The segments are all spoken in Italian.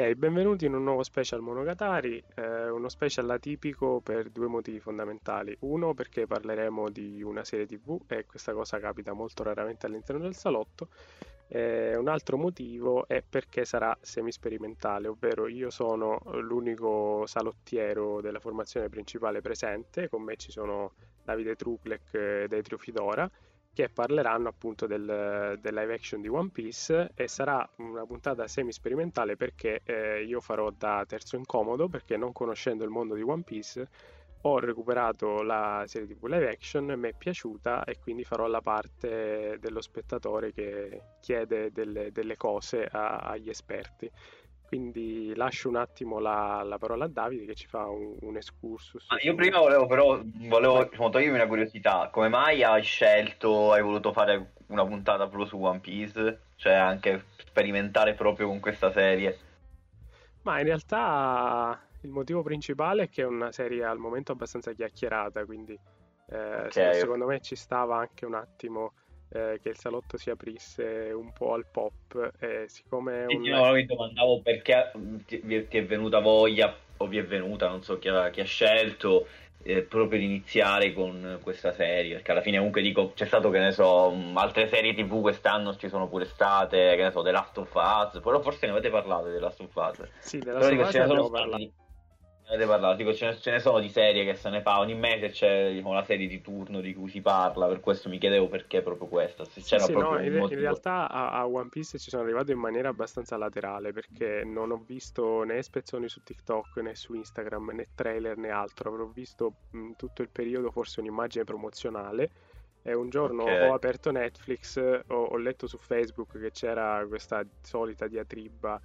Ok, benvenuti in un nuovo special Monogatari, eh, uno special atipico per due motivi fondamentali. Uno perché parleremo di una serie TV e questa cosa capita molto raramente all'interno del salotto. Eh, un altro motivo è perché sarà semisperimentale, ovvero io sono l'unico salottiero della formazione principale presente, con me ci sono Davide Truklek ed Etrio Fidora che parleranno appunto del, del, live action di One Piece e sarà una puntata semi sperimentale perché eh, io farò da terzo incomodo perché non conoscendo il mondo di One Piece ho recuperato la serie TV live action, mi è piaciuta e quindi farò la parte dello spettatore che chiede delle, delle cose a, agli esperti. Quindi lascio un attimo la, la, parola a Davide che ci fa un, un excursus. Ah, io prima volevo però volevo diciamo, togliermi una curiosità. Come mai hai scelto, hai voluto fare una puntata proprio su One Piece? Cioè anche sperimentare proprio con questa serie? Ma in realtà il motivo principale è che è una serie al momento abbastanza chiacchierata, quindi eh, okay. secondo me ci stava anche un attimo eh, che il salotto si aprisse un po' al pop e siccome un... no, mi domandavo perché ti, ti, è venuta voglia o vi è venuta, non so chi ha, chi ha scelto eh, proprio di iniziare con questa serie perché alla fine comunque dico c'è stato che ne so altre serie tv quest'anno ci sono pure state che ne so The Last of Us però forse ne avete parlato di The Last of Us sì The Last of Us ne abbiamo parlato avete parlato, dico, ce, ne, ce, ne, sono di serie che se ne fa ogni mese c'è diciamo, una serie di turno di cui si parla, per questo mi chiedevo perché proprio questa. Se c'era sì, proprio no, in, in, realtà a, a, One Piece ci sono arrivato in maniera abbastanza laterale perché non ho visto né spezzoni su TikTok né su Instagram né trailer né altro, avrò visto mh, tutto il periodo forse un'immagine promozionale. E un giorno okay. ho aperto Netflix, ho, ho letto su Facebook che c'era questa solita diatriba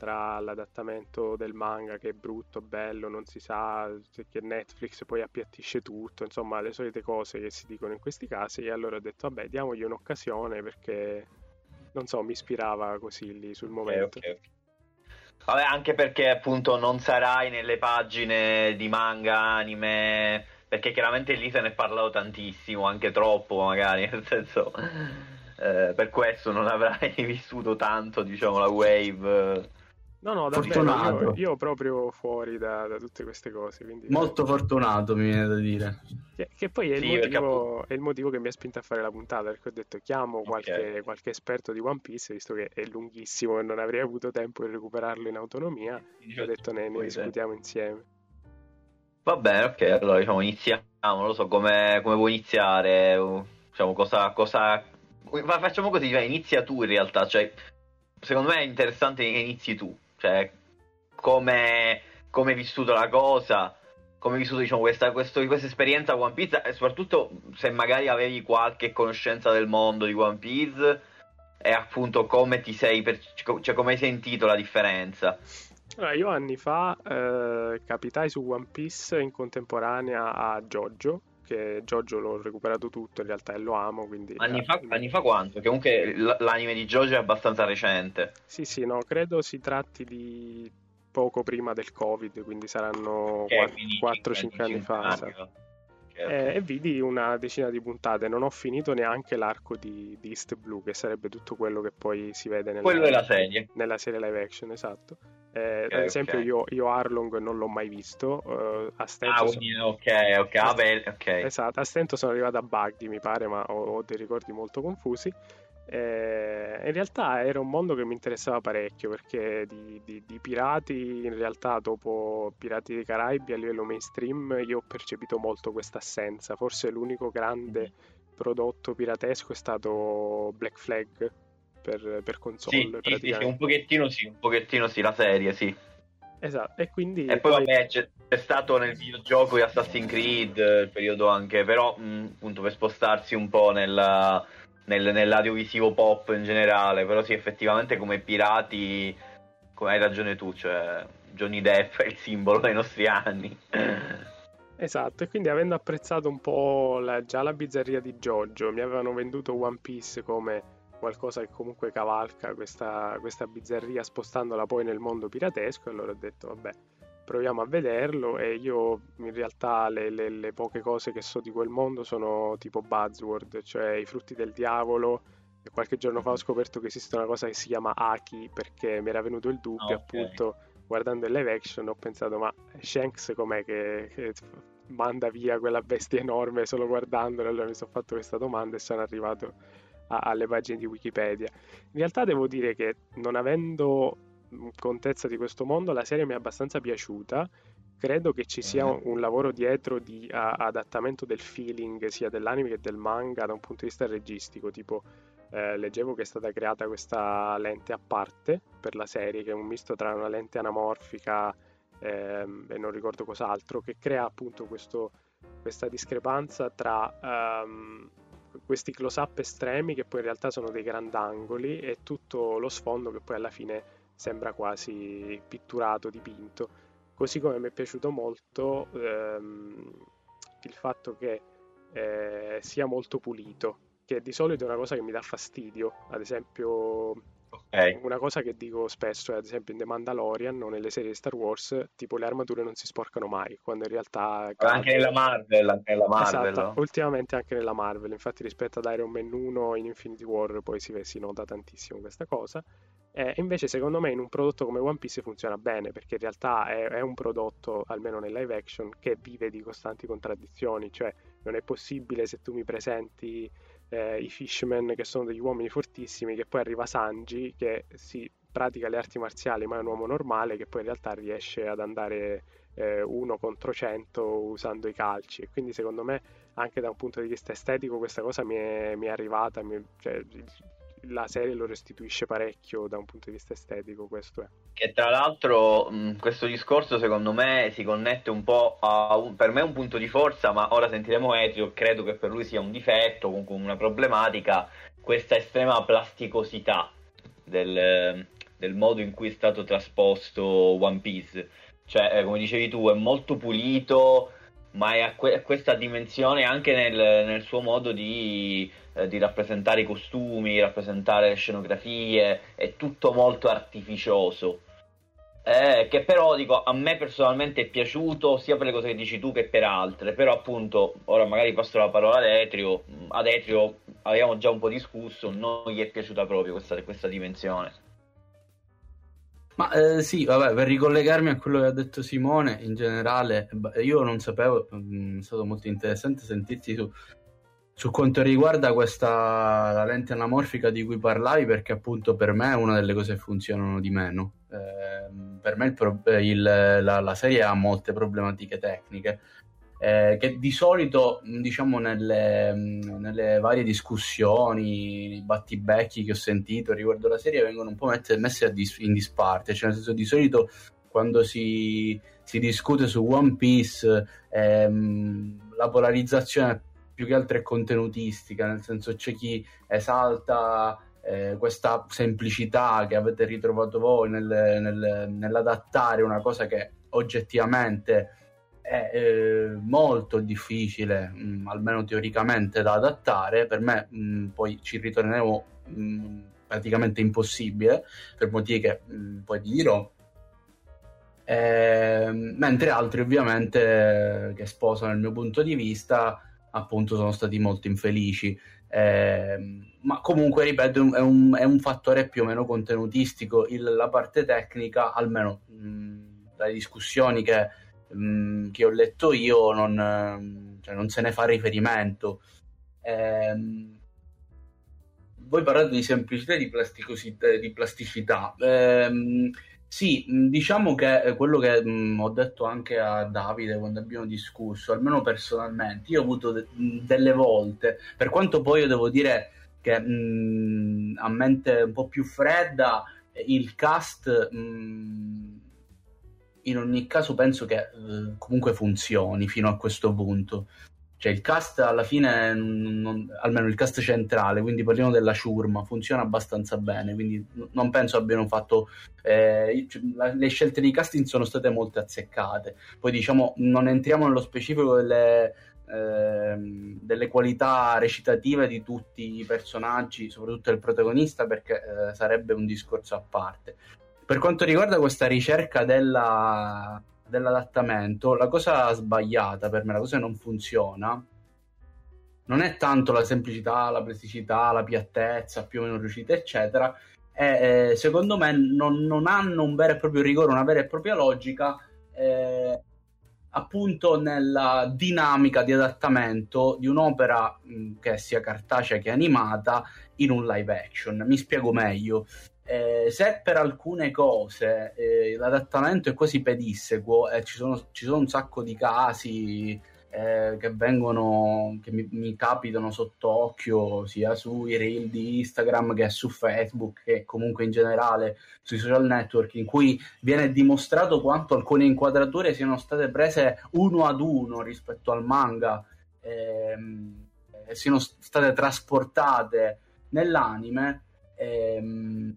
tra l'adattamento del manga che è brutto, bello, non si sa, che Netflix poi appiattisce tutto, insomma le solite cose che si dicono in questi casi e allora ho detto vabbè diamogli un'occasione perché non so, mi ispirava così lì sul momento. Okay, okay. Vabbè, anche perché appunto non sarai nelle pagine di manga, anime, perché chiaramente lì se ne è parlato tantissimo, anche troppo magari, nel senso... Eh, per questo non avrai vissuto tanto, diciamo, la wave No, no, davvero, io, io proprio fuori da, da, tutte queste cose. Quindi, Molto fortunato, mi viene da dire. Che, che poi è, sì, il motivo, è, il motivo, che mi ha spinto a fare la puntata, perché ho detto chiamo qualche, okay. qualche esperto di One Piece, visto che è lunghissimo e non avrei avuto tempo di recuperarlo in autonomia, ho detto ne, ne discutiamo insieme. Va bene, ok, allora diciamo iniziamo, non lo so come, come vuoi iniziare, diciamo cosa... cosa... Facciamo così, cioè, inizia tu in realtà, cioè, secondo me è interessante che inizi tu cioè, come, come vissuto la cosa, come hai vissuto diciamo, questa, questo, questa esperienza One Piece e soprattutto se magari avevi qualche conoscenza del mondo di One Piece e appunto come ti sei, per, cioè come hai sentito la differenza. Allora, io anni fa eh, capitai su One Piece in contemporanea a Jojo, che Jojo l'ho recuperato tutto in realtà e lo amo. Quindi, anni, fa, anni fa quanto? Che comunque l'anime di Jojo è abbastanza recente. Sì, sì, no, credo si tratti di poco prima del Covid, quindi saranno okay, 4-5 anni fa. Anni, esatto. Okay. e vidi una decina di puntate. Non ho finito neanche l'arco di, di, East Blue, che sarebbe tutto quello che poi si vede nella, serie. nella serie live action. Esatto. Eh, okay, ad esempio, okay. io, io, Arlong non l'ho mai visto. Uh, a Stento ah, sono... ok, ok, vabbè, ok. Esatto, a Stento sono arrivato a Buggy, mi pare, ma ho, ho dei ricordi molto confusi. Eh, in realtà era un mondo che mi interessava parecchio perché di, di, di, pirati, in realtà, dopo Pirati dei Caraibi a livello mainstream, io ho percepito molto questa assenza. Forse l'unico grande mm-hmm. prodotto piratesco è stato Black Flag per, per console. Sì, sì, sì, un pochettino sì, un pochettino sì, la serie, sì. Esatto, e quindi... E poi, poi... vabbè, c'è, c'è, stato nel videogioco di Assassin's Creed, il periodo anche, però mh, appunto per spostarsi un po' nella, nel, nell'audiovisivo pop in generale, però sì, effettivamente come pirati, come hai ragione tu, cioè Johnny Depp è il simbolo dei nostri anni. Esatto, e quindi avendo apprezzato un po' la, già la bizzarria di Jojo, mi avevano venduto One Piece come qualcosa che comunque cavalca questa, questa bizzarria spostandola poi nel mondo piratesco e allora ho detto vabbè proviamo a vederlo e io in realtà le, le, le, poche cose che so di quel mondo sono tipo buzzword, cioè i frutti del diavolo. E qualche giorno fa ho scoperto che esiste una cosa che si chiama Aki perché mi era venuto il dubbio okay. appunto guardando il live action ho pensato ma Shanks com'è che, che manda via quella bestia enorme solo guardandolo allora mi sono fatto questa domanda e sono arrivato a, alle pagine di Wikipedia. In realtà devo dire che non avendo contezza di questo mondo, la serie mi è abbastanza piaciuta. Credo che ci sia un, un lavoro dietro di a, adattamento del feeling sia dell'anime che del manga da un punto di vista registico. Tipo, eh, leggevo che è stata creata questa lente a parte per la serie, che è un misto tra una lente anamorfica ehm, e non ricordo cos'altro, che crea appunto questo, questa discrepanza tra um, questi close-up estremi che poi in realtà sono dei grandangoli e tutto lo sfondo che poi alla fine sembra quasi pitturato, dipinto. Così come mi è piaciuto molto ehm, il fatto che eh, sia molto pulito, che di solito è una cosa che mi dà fastidio. Ad esempio, Okay. Una cosa che dico spesso è ad esempio in The Mandalorian o nelle serie Star Wars, tipo le armature non si sporcano mai, quando in realtà... Anche nella Marvel, anche nella Marvel. Esatto, no? ultimamente anche nella Marvel, infatti rispetto ad Iron Man 1 in Infinity War poi si, si nota tantissimo questa cosa. E invece secondo me in un prodotto come One Piece funziona bene, perché in realtà è, è un prodotto, almeno nel live action, che vive di costanti contraddizioni, cioè non è possibile se tu mi presenti eh, i Fishman che sono degli uomini fortissimi, che poi arriva Sanji che si pratica le arti marziali ma è un uomo normale che poi in realtà riesce ad andare eh, uno contro cento usando i calci. E quindi secondo me anche da un punto di vista estetico questa cosa mi è, mi è arrivata, mi, cioè, la serie lo restituisce parecchio da un punto di vista estetico, questo è. Che tra l'altro mh, questo discorso secondo me si connette un po' a un, per me un punto di forza, ma ora sentiremo Etrio, credo che per lui sia un difetto, comunque una problematica, questa estrema plasticosità del, del modo in cui è stato trasposto One Piece. Cioè, eh, come dicevi tu, è molto pulito, ma è a, que- a questa dimensione anche nel, nel suo modo di eh, di rappresentare i costumi, rappresentare le scenografie, è tutto molto artificioso. Eh, che però dico a me personalmente è piaciuto sia per le cose che dici tu che per altre però appunto ora magari passo la parola ad Etrio ad Etrio avevamo già un po' discusso non gli è piaciuta proprio questa, questa dimensione ma eh, sì, vabbè, per ricollegarmi a quello che ha detto Simone, in generale, io non sapevo, mm, è stato molto interessante sentirti su su quanto riguarda questa lente anamorfica di cui parlavi, perché appunto per me è una delle cose che funzionano di meno. Eh, per me il il, la, la, serie ha molte problematiche tecniche. Eh, che di solito, diciamo, nelle, nelle varie discussioni, battibecchi che ho sentito riguardo la serie vengono un po' messe, messe dis- in disparte. Cioè, nel senso, di solito quando si, si discute su One Piece, ehm, la polarizzazione più che altro è contenutistica, nel senso c'è chi esalta eh, questa semplicità che avete ritrovato voi nel, nel, nell'adattare una cosa che oggettivamente è eh, molto difficile, mh, mm, almeno teoricamente, da adattare. Per me, mh, mm, poi ci ritorneremo mh, mm, praticamente impossibile per motivi che poi vi dirò. Eh, mentre altri, ovviamente, che sposano il mio punto di vista, appunto sono stati molto infelici. Eh, ma comunque, ripeto, è un, è un, fattore più o meno contenutistico. Il, la parte tecnica, almeno dalle discussioni che, mh, che, ho letto io, non, cioè, non, se ne fa riferimento. Eh, voi parlate di semplicità e di, di plasticità. Eh, sì, diciamo che quello che mh, ho detto anche a Davide quando abbiamo discusso, almeno personalmente, io ho avuto de- delle volte, per quanto poi io devo dire che mh, a mente un po' più fredda, il cast mh, in ogni caso penso che uh, comunque funzioni fino a questo punto. Cioè il cast alla fine, non, almeno il cast centrale, quindi parliamo della ciurma, funziona abbastanza bene, quindi non penso abbiano fatto... Eh, le scelte di casting sono state molto azzeccate. Poi diciamo, non entriamo nello specifico delle, eh, delle qualità recitative di tutti i personaggi, soprattutto il protagonista, perché eh, sarebbe un discorso a parte. Per quanto riguarda questa ricerca della dell'adattamento, la cosa sbagliata per me, la cosa che non funziona, non è tanto la semplicità, la plasticità, la piattezza, più o meno riuscita, eccetera. E, eh, secondo me non, non, hanno un vero e proprio rigore, una vera e propria logica, eh, appunto nella dinamica di adattamento di un'opera mh, che sia cartacea che animata in un live action. Mi spiego meglio. Eh, se per alcune cose eh, l'adattamento è quasi pedissequo e ci sono, ci sono un sacco di casi eh, che vengono che mi, mi, capitano sott'occhio sia sui reel di Instagram che su Facebook che comunque in generale sui social network in cui viene dimostrato quanto alcune inquadrature siano state prese uno ad uno rispetto al manga ehm, e siano state trasportate nell'anime ehm,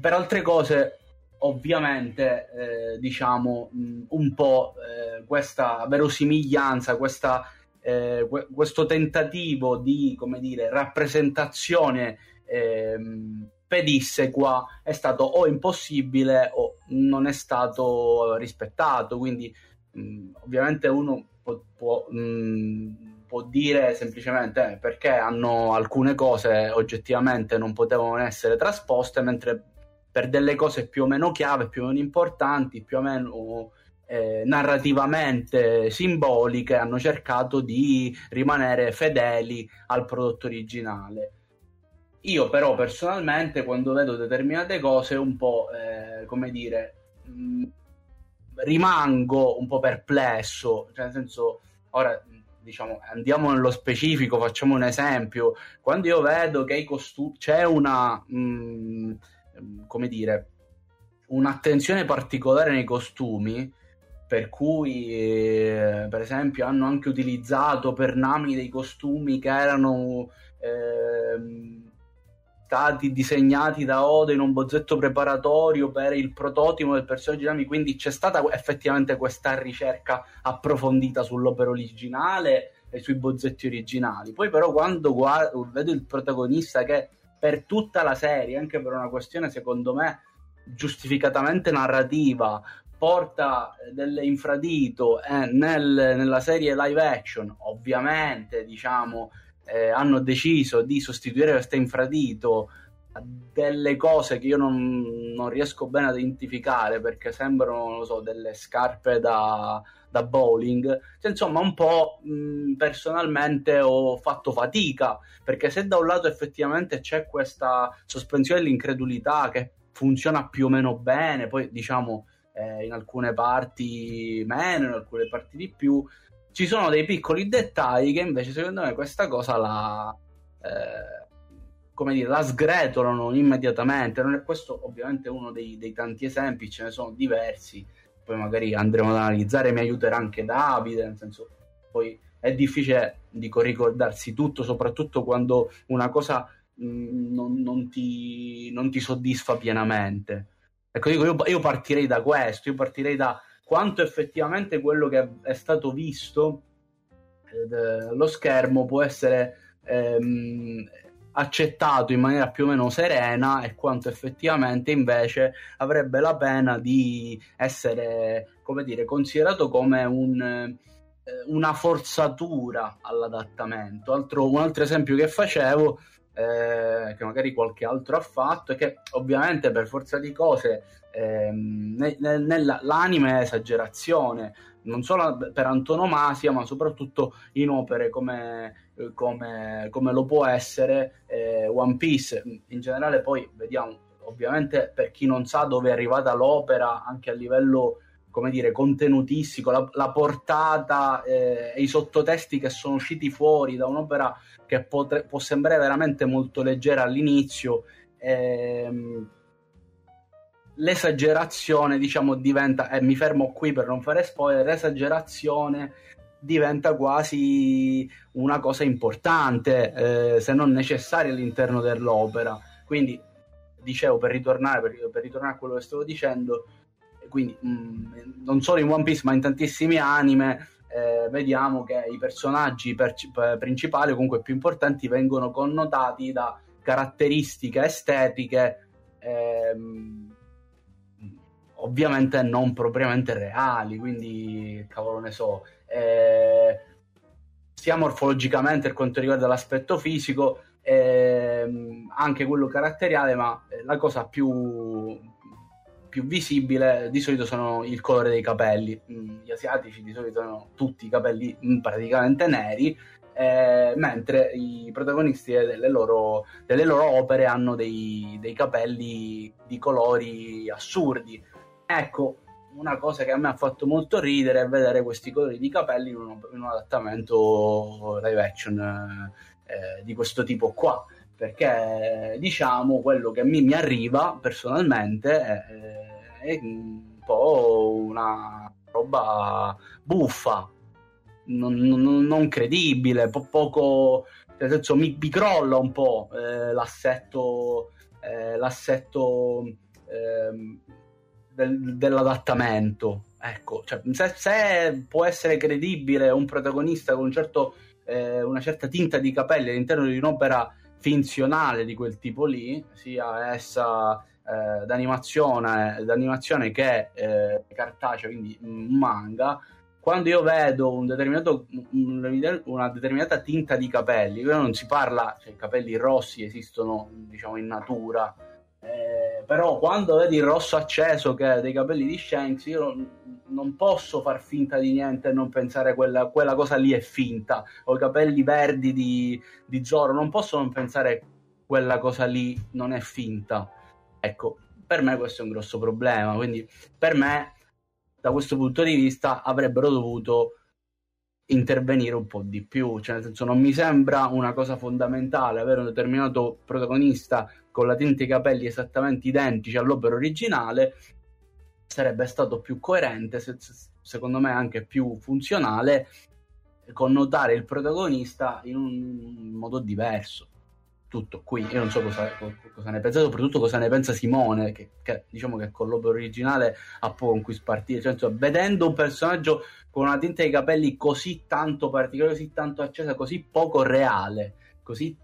per altre cose ovviamente eh, diciamo mh, un po' eh, questa verosimiglianza, questa, eh, questo tentativo di come dire, rappresentazione ehm, pedissequa è stato o impossibile o non è stato rispettato. Quindi mh, ovviamente uno può, può, mh, può dire semplicemente eh, perché hanno alcune cose oggettivamente non potevano essere trasposte, mentre per delle cose più o meno chiave, più o meno importanti, più o meno eh, narrativamente simboliche, hanno cercato di rimanere fedeli al prodotto originale. Io però personalmente quando vedo determinate cose un po', eh, come dire, mh, mm, rimango un po' perplesso, cioè nel senso, ora diciamo, andiamo nello specifico, facciamo un esempio, quando io vedo che i costumi, c'è una... Mh, mm, come dire, un'attenzione particolare nei costumi, per cui eh, per esempio hanno anche utilizzato per Nami dei costumi che erano eh, stati disegnati da Oda in un bozzetto preparatorio per il prototipo del personaggio di Nami, quindi c'è stata effettivamente questa ricerca approfondita sull'opera originale e sui bozzetti originali. Poi però quando guardo, vedo il protagonista che per tutta la serie, anche per una questione secondo me giustificatamente narrativa, porta delle infradito eh, nel, nella serie live action, ovviamente diciamo eh, hanno deciso di sostituire questo infradito a delle cose che io non, non, riesco bene ad identificare perché sembrano, so, delle scarpe da, da bowling. Cioè, insomma, un po' mh, personalmente ho fatto fatica perché se da un lato effettivamente c'è questa sospensione dell'incredulità che funziona più o meno bene, poi diciamo eh, in alcune parti meno, in alcune parti di più, ci sono dei piccoli dettagli che invece secondo me questa cosa la... Eh, come dire, la sgretolano immediatamente. questo ovviamente è uno dei, dei tanti esempi, ce ne sono diversi poi magari andremo ad analizzare, mi aiuterà anche Davide, nel senso, poi è difficile dico, ricordarsi tutto, soprattutto quando una cosa mh, mm, non, non, ti, non, ti, soddisfa pienamente. Ecco, dico, io, io, partirei da questo, io partirei da quanto effettivamente quello che è stato visto eh, lo schermo può essere ehm, accettato in maniera più o meno serena e quanto effettivamente invece avrebbe la pena di essere, come dire, considerato come un, eh, una forzatura all'adattamento. Altro, un altro esempio che facevo, eh, che magari qualche altro ha fatto, è che ovviamente per forza di cose eh, ne, nell'anime è esagerazione, non solo per antonomasia, ma soprattutto in opere come come, come lo può essere eh, One Piece. In generale poi vediamo, ovviamente per chi non sa dove è arrivata l'opera, anche a livello come dire, contenutistico, la, la portata eh, e i sottotesti che sono usciti fuori da un'opera che potre, può sembrare veramente molto leggera all'inizio. Ehm, l'esagerazione, diciamo, diventa, e eh, mi fermo qui per non fare spoiler, l'esagerazione diventa quasi una cosa importante, eh, se non necessaria all'interno dell'opera. Quindi, dicevo, per ritornare, per, per ritornare a quello che stavo dicendo, quindi mh, mm, non solo in One Piece, ma in tantissimi anime, eh, vediamo che i personaggi per, per, principali, comunque più importanti, vengono connotati da caratteristiche estetiche. Ehm, ovviamente non propriamente reali, quindi cavolo ne so, eh, sia morfologicamente per quanto riguarda l'aspetto fisico, eh, anche quello caratteriale, ma eh, la cosa più, più visibile di solito sono il colore dei capelli. Mm, gli asiatici di solito hanno tutti i capelli mm, praticamente neri, eh, mentre i protagonisti delle loro, delle loro opere hanno dei, dei, capelli di colori assurdi. Ecco, una cosa che a me ha fatto molto ridere è vedere questi colori di capelli in un, in un adattamento live action eh, di questo tipo qua. Perché diciamo quello che mi, mi arriva personalmente è, è un po' una roba buffa, non, non, non credibile, po- poco, nel senso mi, mi crolla un po' eh, l'assetto, eh, l'assetto eh, del, dell'adattamento. Ecco, cioè, se, se, può essere credibile un protagonista con un certo, eh, una certa tinta di capelli all'interno di un'opera finzionale di quel tipo lì, sia essa eh, d'animazione, d'animazione che eh, cartacea, quindi manga, quando io vedo un determinato, una determinata tinta di capelli, non si parla, cioè i capelli rossi esistono diciamo in natura, eh, però quando vedi il rosso acceso che ha dei capelli di Shanks, io non, non posso far finta di niente e non pensare quella, quella cosa lì è finta, o i capelli verdi di, di Zoro, non posso non pensare quella cosa lì non è finta. Ecco, per me questo è un grosso problema, quindi per me da questo punto di vista avrebbero dovuto intervenire un po' di più, cioè nel senso non mi sembra una cosa fondamentale avere un determinato protagonista con la tinta e i capelli esattamente identici all'opera originale, sarebbe stato più coerente, se, secondo me anche più funzionale, connotare il protagonista in un modo diverso tutto qui. Io non so cosa, cosa ne pensa, soprattutto cosa ne pensa Simone, che, che diciamo che con l'opera originale ha poco con cui spartire. Cioè, insomma, vedendo un personaggio con una tinta dei capelli così tanto particolare, così tanto accesa, così poco reale, così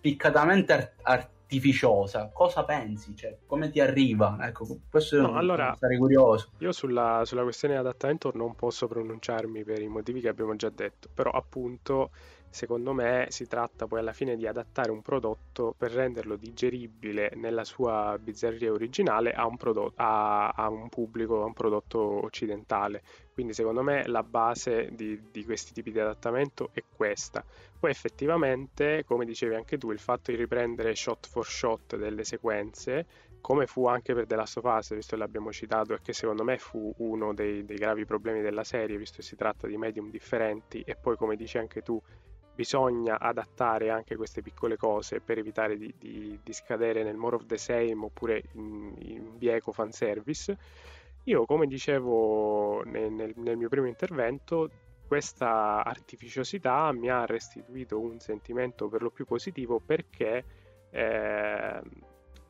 piccatamente art- artificiosa, cosa pensi? Cioè, come ti arriva? Ecco, questo no, allora, sarei curioso. Io sulla, sulla questione di adattamento non posso pronunciarmi per i motivi che abbiamo già detto, però appunto secondo me si tratta poi alla fine di adattare un prodotto per renderlo digeribile nella sua bizzarria originale a un, prodotto, a, a un pubblico, a un prodotto occidentale. Quindi secondo me la base di, di, questi tipi di adattamento è questa. Poi effettivamente, come dicevi anche tu, il fatto di riprendere shot for shot delle sequenze, come fu anche per The Last of Us, visto che l'abbiamo citato, e che secondo me fu uno dei, dei gravi problemi della serie, visto che si tratta di medium differenti, e poi come dici anche tu, bisogna adattare anche queste piccole cose per evitare di, di, di scadere nel more of the same oppure in, in bieco fanservice. Io, come dicevo nel, nel, nel mio primo intervento, questa artificiosità mi ha restituito un sentimento per lo più positivo perché eh,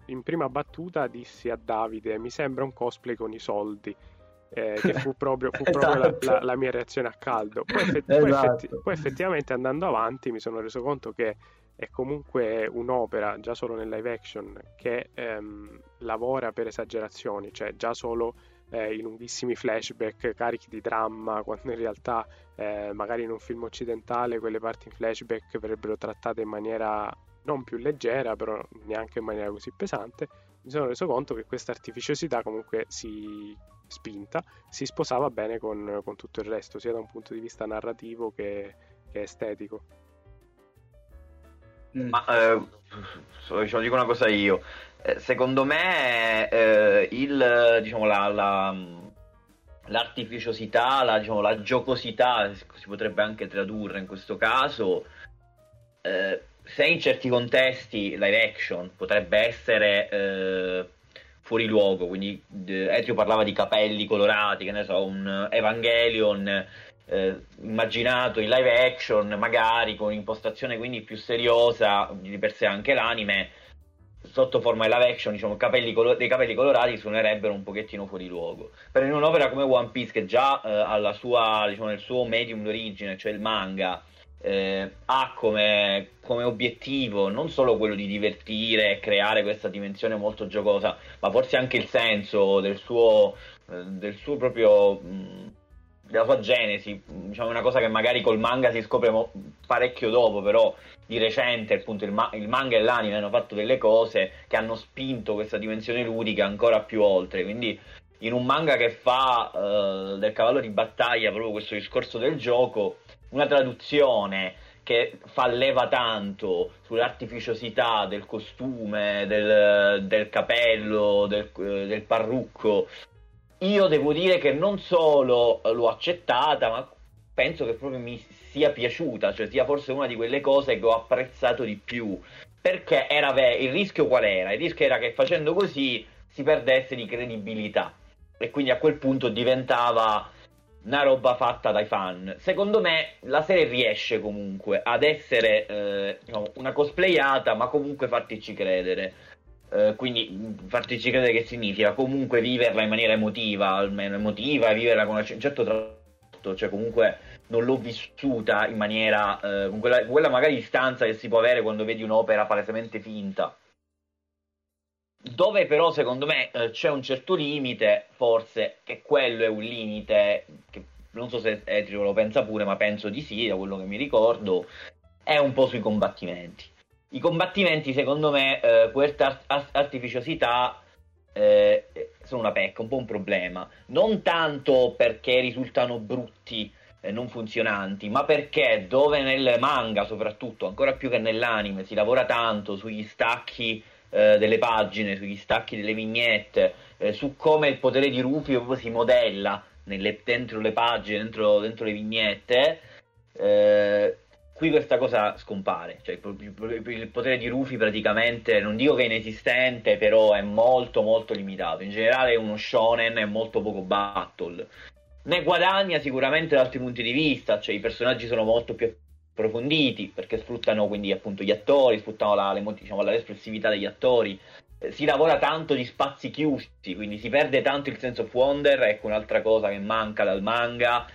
in prima battuta dissi a Davide mi sembra un cosplay con i soldi eh, che fu proprio, fu proprio esatto. la, la, la, mia reazione a caldo. Poi, effetti, esatto. poi, effetti, poi, effettivamente andando avanti mi sono reso conto che è comunque un'opera, già solo nel live action, che ehm, lavora per esagerazioni, cioè già solo eh, i lunghissimi flashback carichi di dramma, quando in realtà eh, magari in un film occidentale quelle parti in flashback verrebbero trattate in maniera non più leggera, però neanche in maniera così pesante, mi sono reso conto che questa artificiosità comunque si spinta si sposava bene con, con, tutto il resto, sia da un punto di vista narrativo che, che estetico. Mm. Ma eh, diciamo, dico una cosa io. Eh, secondo me eh, il, diciamo, la, la, l'artificiosità, la, diciamo, la giocosità, si potrebbe anche tradurre in questo caso, eh, se in certi contesti live action potrebbe essere eh, fuori luogo, quindi eh, parlava di capelli colorati, che ne so, un Evangelion eh, immaginato in live action, magari con impostazione quindi più seriosa, di per sé anche l'anime, sotto forma di live action, diciamo, capelli colo- dei capelli colorati suonerebbero un pochettino fuori luogo. Per un'opera come One Piece, che già eh, sua, diciamo, nel suo medium d'origine, cioè il manga, eh, ha come, come, obiettivo non solo quello di divertire e creare questa dimensione molto giocosa, ma forse anche il senso del suo, eh, del suo proprio. Mh, della sua genesi, diciamo una cosa che magari col manga si scopre mo- parecchio dopo, però di recente appunto il, ma- il, manga e l'anime hanno fatto delle cose che hanno spinto questa dimensione ludica ancora più oltre, quindi in un manga che fa uh, del cavallo di battaglia proprio questo discorso del gioco, una traduzione che fa leva tanto sull'artificiosità del costume, del, del capello, del, del, parrucco. Io devo dire che non solo l'ho accettata, ma penso che proprio mi sia piaciuta, cioè sia forse una di quelle cose che ho apprezzato di più. Perché era ve- il rischio qual era? Il rischio era che facendo così si perdesse di credibilità e quindi a quel punto diventava una roba fatta dai fan. Secondo me la serie riesce comunque ad essere eh, diciamo, una cosplayata, ma comunque fartici credere. Eh, quindi fartici credere che significa comunque viverla in maniera emotiva, almeno emotiva, viverla con un certo tratto, cioè comunque non l'ho vissuta in maniera eh, con, quella, con quella magari distanza che si può avere quando vedi un'opera palesemente finta. Dove però secondo me eh, c'è un certo limite, forse che quello è un limite che non so se Etrio lo pensa pure, ma penso di sì, da quello che mi ricordo, è un po' sui combattimenti. I combattimenti, secondo me, eh, questa artificiosità eh, sono una pecca, un po' un problema. Non tanto perché risultano brutti e non funzionanti, ma perché dove nel manga, soprattutto, ancora più che nell'anime, si lavora tanto sugli stacchi eh, delle pagine, sugli stacchi delle vignette, eh, su come il potere di Rufio si modella nelle, dentro le pagine, dentro, dentro le vignette. Eh, qui questa cosa scompare, cioè il, potere di Rufy praticamente, non dico che è inesistente, però è molto molto limitato. In generale è uno shonen e molto poco battle. Ne guadagna sicuramente da altri punti di vista, cioè i personaggi sono molto più approfonditi perché sfruttano quindi appunto gli attori, sfruttano la, le, diciamo, l'espressività degli attori. Eh, si lavora tanto di spazi chiusi, quindi si perde tanto il senso of wonder, ecco un'altra cosa che manca dal manga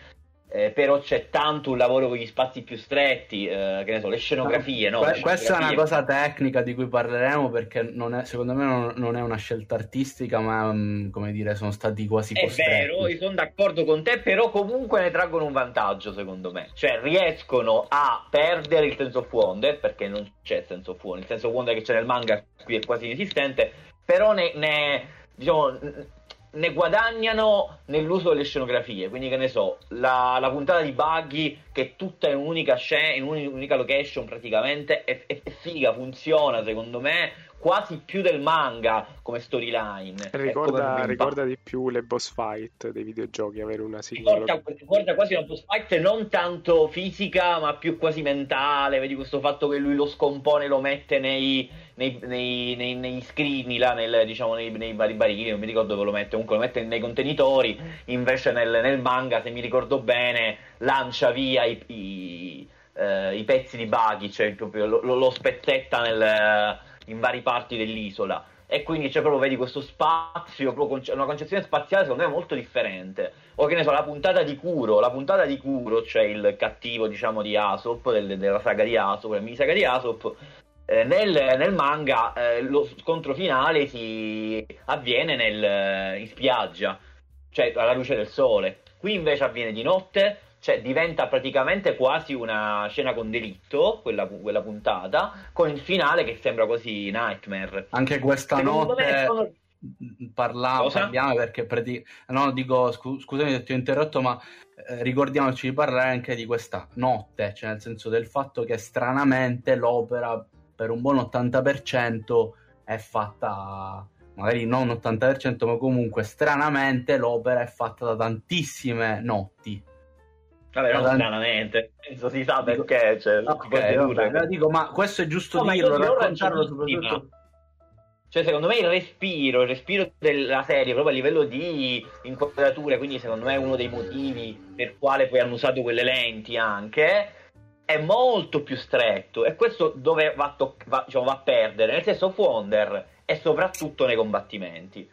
eh, però c'è tanto un lavoro con gli spazi più stretti, eh, che ne so, le scenografie. No, que- le questa scenografie... è una cosa tecnica di cui parleremo perché è, secondo me non, non, è una scelta artistica, ma um, come dire, sono stati quasi È costretti. vero, io sono d'accordo con te, però comunque ne traggono un vantaggio, secondo me. Cioè, riescono a perdere il senso of wonder, perché non c'è senso of wonder. Il senso of wonder che c'è nel manga qui è quasi inesistente, però ne, ne diciamo ne guadagnano nell'uso delle scenografie. Quindi, che ne so, la, la puntata di Buggy, che è tutta in un'unica scena, in un'unica location praticamente, è, è, figa, funziona secondo me quasi più del manga come storyline. Ricorda, ricorda di più le boss fight dei videogiochi, avere una singola... Ricorda, ricorda quasi una boss fight non tanto fisica, ma più quasi mentale. Vedi questo fatto che lui lo scompone, lo mette nei, nei, nei, nei, nei screen, là, nel, diciamo, nei, nei, vari barili, non mi ricordo dove lo mette, comunque lo mette nei contenitori, invece nel, nel manga, se mi ricordo bene, lancia via i... i Uh, i pezzi di buggy, cioè proprio lo, lo, spezzetta nel, in varie parti dell'isola e quindi c'è proprio vedi questo spazio, una concezione spaziale secondo me molto differente. O che ne so, la puntata di Kuro, la puntata di Kuro, cioè il cattivo diciamo di Aesop, del, della saga di Aesop, la mini saga di Aesop, eh, nel, nel, manga eh, lo scontro finale si avviene nel, in spiaggia, cioè alla luce del sole. Qui invece avviene di notte cioè diventa praticamente quasi una scena con delitto, quella, quella puntata, con il finale che sembra quasi Nightmare. Anche questa Secondo notte sono... parliamo, parliamo perché preti... no, dico scu- scusami se ti ho interrotto, ma eh, ricordiamoci di parlare anche di questa notte, cioè nel senso del fatto che stranamente l'opera per un buon 80% è fatta magari non 80%, ma comunque stranamente l'opera è fatta da tantissime notti Vabbè, non stranamente, penso si sa perché. Cioè, okay, vabbè, dico, ma questo è giusto no, dirlo, raccontarlo soprattutto. Cioè, secondo me il respiro, il respiro della serie, proprio a livello di inquadrature, quindi secondo me è uno dei motivi per quale poi hanno usato quelle lenti anche, è molto più stretto. E questo dove va, to- va, diciamo, va a perdere, nel senso Wonder e soprattutto nei combattimenti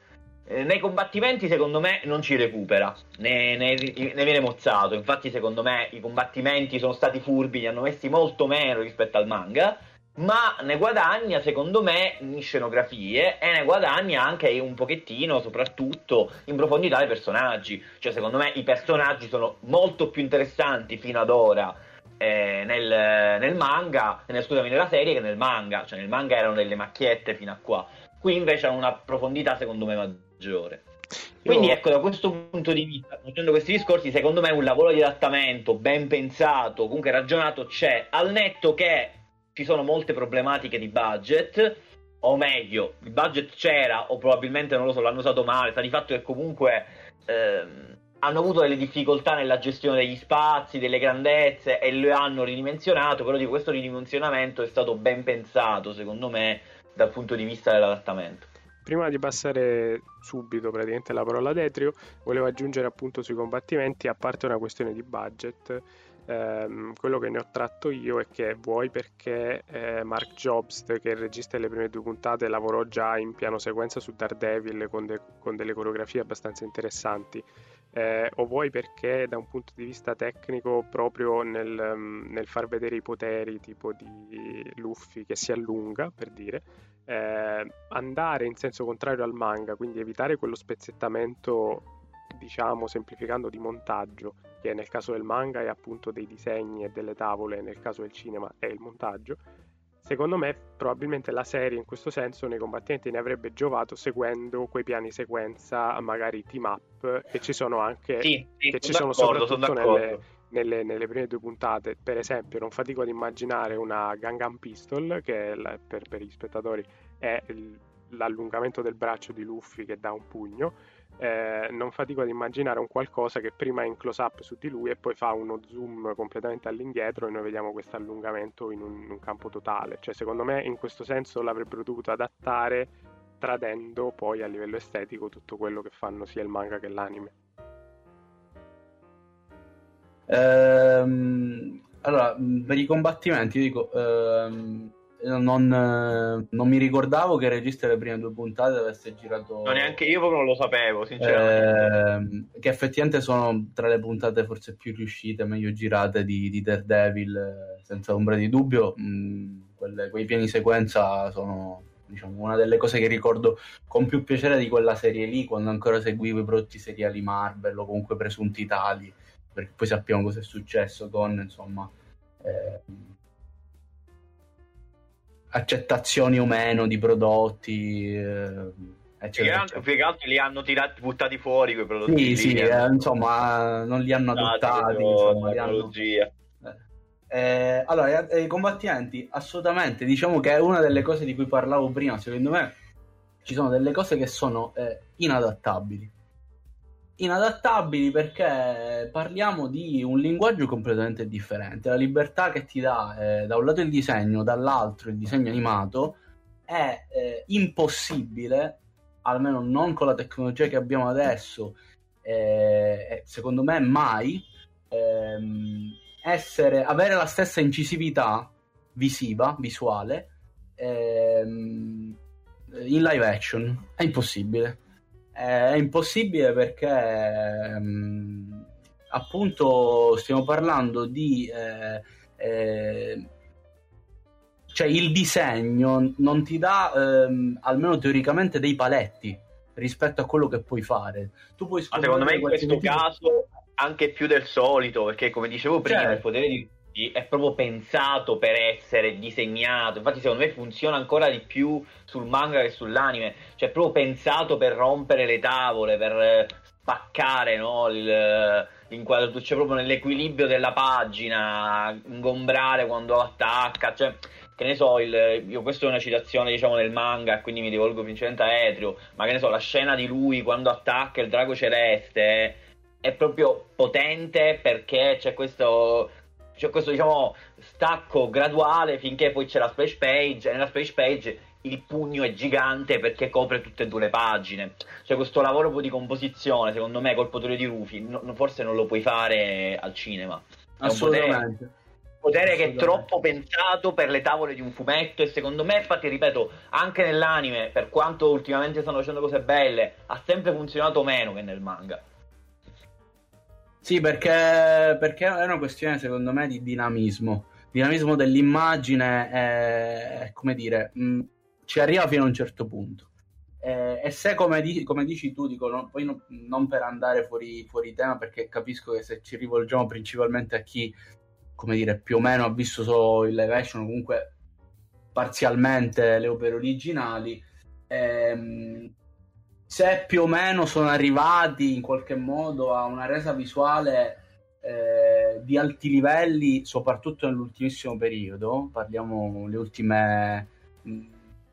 nei combattimenti, secondo me, non ci recupera, ne, ne, ne, viene mozzato. Infatti, secondo me, i combattimenti sono stati furbi, li hanno messi molto meno rispetto al manga. Ma ne guadagna, secondo me, in scenografie e ne guadagna anche un pochettino, soprattutto in profondità dei personaggi. Cioè, secondo me, i personaggi sono molto più interessanti fino ad ora eh, nel, nel, manga, nel, scusami, nella serie che nel manga. Cioè, nel manga erano delle macchiette fino a qua. Qui invece hanno una profondità, secondo me, maggiore maggiore. Quindi ecco, da questo punto di vista, facendo questi discorsi, secondo me un lavoro di adattamento ben pensato, comunque ragionato c'è, al netto che ci sono molte problematiche di budget, o meglio, il budget c'era, o probabilmente non lo so, l'hanno usato male, sta di fatto che comunque ehm, hanno avuto delle difficoltà nella gestione degli spazi, delle grandezze e lo hanno ridimensionato, però di questo ridimensionamento è stato ben pensato, secondo me, dal punto di vista dell'adattamento. Prima di passare subito praticamente la parola ad Etrio, volevo aggiungere appunto sui combattimenti, a parte una questione di budget, ehm, quello che ne ho tratto io è che vuoi perché eh, Mark Jobst, che è il regista delle prime due puntate, lavorò già in piano sequenza su Daredevil con, de- con delle coreografie abbastanza interessanti, eh, o vuoi perché da un punto di vista tecnico proprio nel, nel far vedere i poteri tipo di Luffy che si allunga, per dire, eh, andare in senso contrario al manga, quindi evitare quello spezzettamento, diciamo semplificando, di montaggio, che nel caso del manga è appunto dei disegni e delle tavole, nel caso del cinema è il montaggio. Secondo me, probabilmente la serie in questo senso nei combattimenti ne avrebbe giovato seguendo quei piani sequenza, magari team up, che ci sono anche, sì, sì, che ci sono soprattutto nelle, nelle, nelle, prime due puntate. Per esempio, non fatico ad immaginare una Gangan Pistol, che la, per, per, gli spettatori è il, l'allungamento del braccio di Luffy che dà un pugno. Eh, non fatico ad immaginare un qualcosa che prima è in close up su di lui e poi fa uno zoom completamente all'indietro e noi vediamo questo allungamento in un, in un campo totale. Cioè, secondo me, in questo senso l'avrebbero dovuto adattare tradendo poi a livello estetico tutto quello che fanno sia il manga che l'anime. Ehm, allora, per i combattimenti, io dico, ehm, non, non, mi ricordavo che il regista delle prime due puntate avesse girato. No, neanche io proprio non lo sapevo, sinceramente. Eh, che effettivamente sono tra le puntate forse più riuscite, meglio girate di, di Daredevil, senza ombra di dubbio. Mh, quelle, quei piani sequenza sono diciamo, una delle cose che ricordo con più piacere di quella serie lì, quando ancora seguivo i prodotti seriali Marvel o comunque presunti tali perché poi sappiamo cosa è successo con insomma eh, accettazioni o meno di prodotti eh, eccetera, più che altro li hanno tirati buttati fuori quei prodotti sì, sì eh, insomma non li hanno adottati insomma, li hanno... Eh, eh, allora, i combattenti, assolutamente, diciamo che è una delle cose di cui parlavo prima. Secondo me ci sono delle cose che sono eh, inadattabili inadattabili perché parliamo di un linguaggio completamente differente. La libertà che ti dà eh, da un lato il disegno, dall'altro il disegno animato è eh, impossibile, almeno non con la tecnologia che abbiamo adesso, eh, secondo me mai, ehm, essere, avere la stessa incisività visiva, visuale, ehm, in live action. È impossibile è impossibile perché um, appunto stiamo parlando di eh, eh, cioè il disegno non ti dà ehm, almeno teoricamente dei paletti rispetto a quello che puoi fare tu puoi Ma secondo me in questo tipo... caso anche più del solito perché come dicevo prima certo. il potere di è proprio pensato per essere disegnato. Infatti, secondo me funziona ancora di più sul manga che sull'anime. Cioè, è proprio pensato per rompere le tavole, per eh, spaccare no? Il, l'inquadratura. C'è proprio nell'equilibrio della pagina, ingombrare quando attacca. Cioè, che ne so, il, io, questa è una citazione diciamo nel manga, quindi mi rivolgo principalmente a Etrio. Ma che ne so, la scena di lui quando attacca il drago celeste è proprio potente perché c'è questo c'è questo diciamo stacco graduale finché poi c'è la splash page e nella splash page il pugno è gigante perché copre tutte e due le pagine. Cioè questo lavoro di composizione, secondo me, col potere di Rufi, no, forse non lo puoi fare al cinema. Assolutamente. potere che è troppo pensato per le tavole di un fumetto e secondo me, infatti, ripeto, anche nell'anime, per quanto ultimamente stanno facendo cose belle, ha sempre funzionato meno che nel manga. Sì, perché, perché è una questione, secondo me, di dinamismo. dinamismo dell'immagine è, come dire, mh, ci arriva fino a un certo punto. Eh, e se, come, di, come, dici tu, dico, no, poi no, non per andare fuori, fuori tema, perché capisco che se ci rivolgiamo principalmente a chi come dire, più o meno ha visto solo il live action, comunque parzialmente le opere originali. Ehm, se più o meno sono arrivati in qualche modo a una resa visuale eh, di alti livelli, soprattutto nell'ultimissimo periodo, parliamo le ultime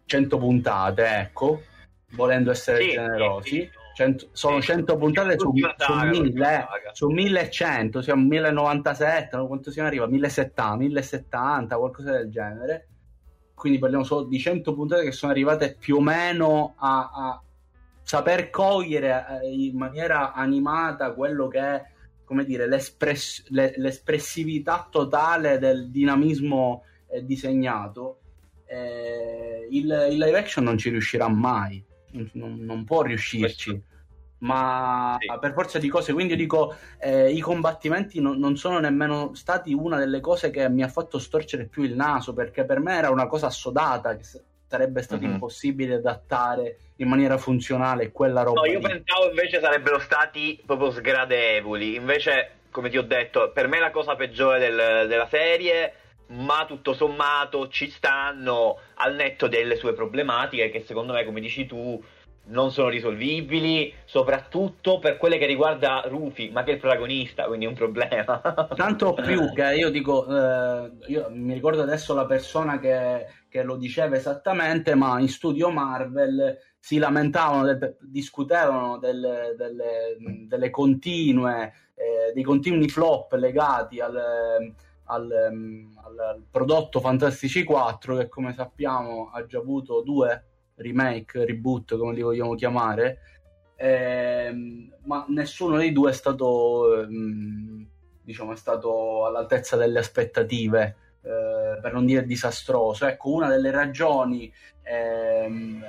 100 puntate, ecco, volendo essere sì, generosi. Sì, 100, sono 100 puntate su, su, 1000, su 1100, siamo 1097, quanto si arriva? 1070, 1070, qualcosa del genere. Quindi parliamo solo di 100 puntate che sono arrivate più o meno a, a saper cogliere eh, in maniera animata quello che è, come dire, l'espress- l'espressività totale del dinamismo eh, disegnato. Eh, il, il live action non ci riuscirà mai non, non può riuscirci. Ma sì. per forza di cose, quindi io dico, eh, i combattimenti no, non sono nemmeno stati una delle cose che mi ha fatto storcere più il naso, perché per me era una cosa assodata che sarebbe stato mm-hmm. impossibile adattare in maniera funzionale quella roba. No, io lì. pensavo invece sarebbero stati proprio sgradevoli, invece, come ti ho detto, per me la cosa peggiore del, della serie ma tutto sommato ci stanno al netto delle sue problematiche che secondo me, come dici tu, non sono risolvibili, soprattutto per quelle che riguarda Rufi, ma che è il protagonista, quindi è un problema. Tanto più che io dico, eh, io mi ricordo adesso la persona che, che, lo diceva esattamente, ma in studio Marvel si lamentavano, del, discutevano delle, delle, delle continue, eh, dei continui flop legati al al, al, prodotto Fantastici 4 che come sappiamo ha già avuto due remake, reboot come li vogliamo chiamare, ehm, ma nessuno dei due è stato, ehm, diciamo, è stato all'altezza delle aspettative, eh, per non dire disastroso. Ecco, una delle ragioni ehm,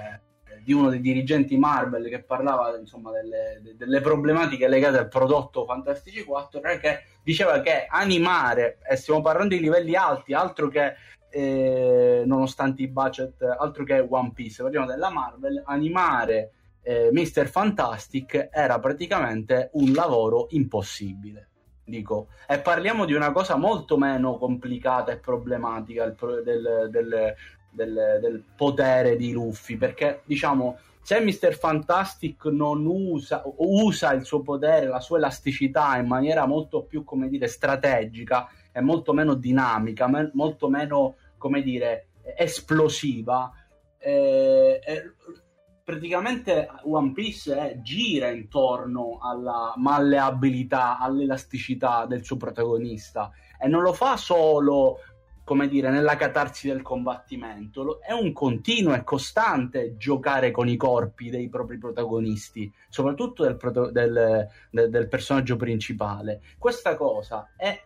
di uno dei dirigenti Marvel che parlava insomma, delle, delle, problematiche legate al prodotto Fantastici 4 perché diceva che animare, e stiamo parlando di livelli alti, altro che eh, nonostante i budget, altro che One Piece, parliamo della Marvel, animare eh, Mr. Fantastic era praticamente un lavoro impossibile. Dico, e parliamo di una cosa molto meno complicata e problematica del, del, del, del, potere di Luffy, perché diciamo se Mr. Fantastic non usa, usa il suo potere, la sua elasticità in maniera molto più, come dire, strategica e molto meno dinamica, me- molto meno, come dire, esplosiva, eh, eh, praticamente One Piece eh, gira intorno alla malleabilità, all'elasticità del suo protagonista e non lo fa solo come dire, nella catarsi del combattimento. È un continuo e costante giocare con i corpi dei propri protagonisti, soprattutto del, del, del, del personaggio principale. Questa cosa è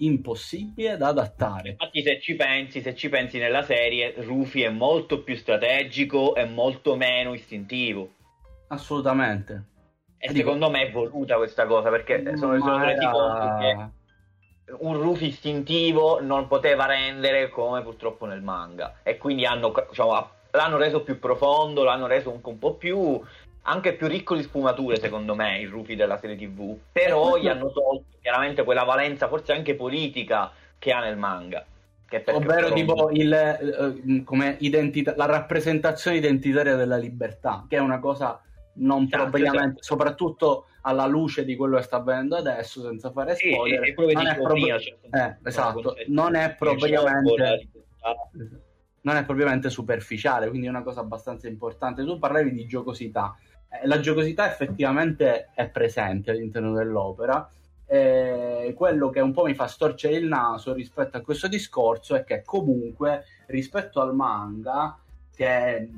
impossibile da adattare. Infatti, se ci pensi, se ci pensi nella serie, Rufy è molto più strategico e molto meno istintivo. Assolutamente. E Dico, secondo me è voluta questa cosa perché sono, sono resi conto che un Rufy istintivo non poteva rendere come purtroppo nel manga e quindi hanno, diciamo, l'hanno reso più profondo, l'hanno reso un, un, po' più anche più ricco di sfumature secondo me il Rufy della serie tv però gli hanno tolto chiaramente quella valenza forse anche politica che ha nel manga ovvero tipo il, eh, come identità, la rappresentazione identitaria della libertà che è una cosa non esatto, propriamente, esatto. soprattutto alla luce di quello che sta avvenendo adesso, senza fare spoiler, sì, non, è pro- prima, cioè, eh, esatto, non è propriamente non è propriamente superficiale, quindi è una cosa abbastanza importante. Tu parlavi di giocosità, eh, la giocosità effettivamente è presente all'interno dell'opera. Eh, quello che un po' mi fa storcere il naso rispetto a questo discorso è che comunque rispetto al manga che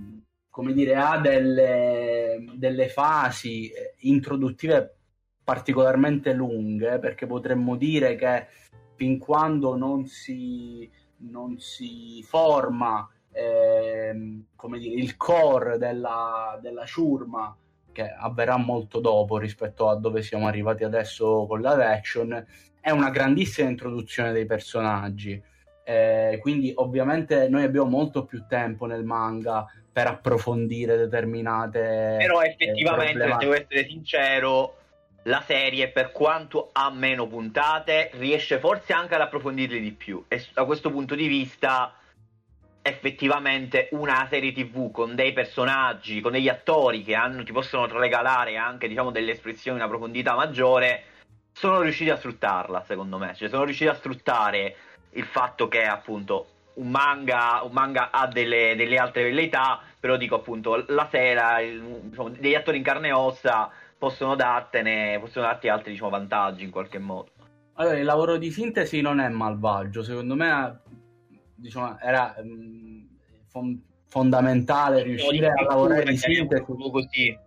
come dire, ha delle, delle fasi eh, introduttive particolarmente lunghe, perché potremmo dire che fin quando non si, non si forma ehm, come dire, il core della, della ciurma che avverrà molto dopo rispetto a dove siamo arrivati adesso con live action, è una grandissima introduzione dei personaggi. Eh, quindi ovviamente noi abbiamo molto più tempo nel manga per approfondire determinate però effettivamente eh, devo essere sincero la serie per quanto ha meno puntate riesce forse anche ad approfondirle di più e da questo punto di vista effettivamente una serie tv con dei personaggi, con degli attori che hanno, ti possono regalare anche diciamo, delle espressioni, una profondità maggiore, sono riusciti a sfruttarla secondo me, cioè sono riusciti a sfruttare il fatto che appunto un manga, un manga ha delle, delle, altre velleità, però dico appunto la sera il, diciamo, degli attori in carne e ossa possono dartene, possono darti altri diciamo, vantaggi in qualche modo. Allora, il lavoro di sintesi non è malvagio, secondo me diciamo, era mh, mm, fon- fondamentale riuscire a lavorare di sintesi. Così.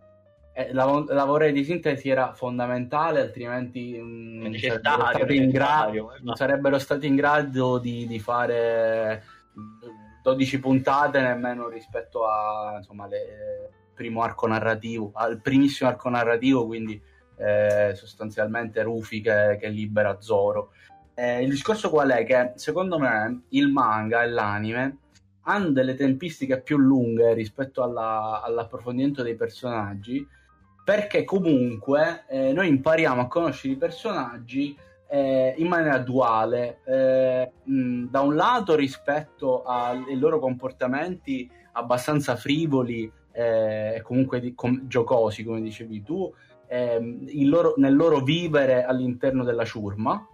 Eh, lav- lavorare di sintesi era fondamentale, altrimenti mh, mm, sarebbero, stati in gra- non sarebbero stati in grado di, di, fare 12 puntate nemmeno rispetto a insomma, le, primo arco narrativo, al primissimo arco narrativo, quindi eh, sostanzialmente Rufi che, che libera Zoro. Eh, il discorso qual è? Che secondo me il manga e l'anime hanno delle tempistiche più lunghe rispetto alla, all'approfondimento dei personaggi, perché comunque eh, noi impariamo a conoscere i personaggi eh, in maniera duale. Eh, mh, da un lato rispetto ai loro comportamenti abbastanza frivoli eh, e comunque di, com- giocosi, come dicevi tu, ehm, loro, nel loro vivere all'interno della ciurma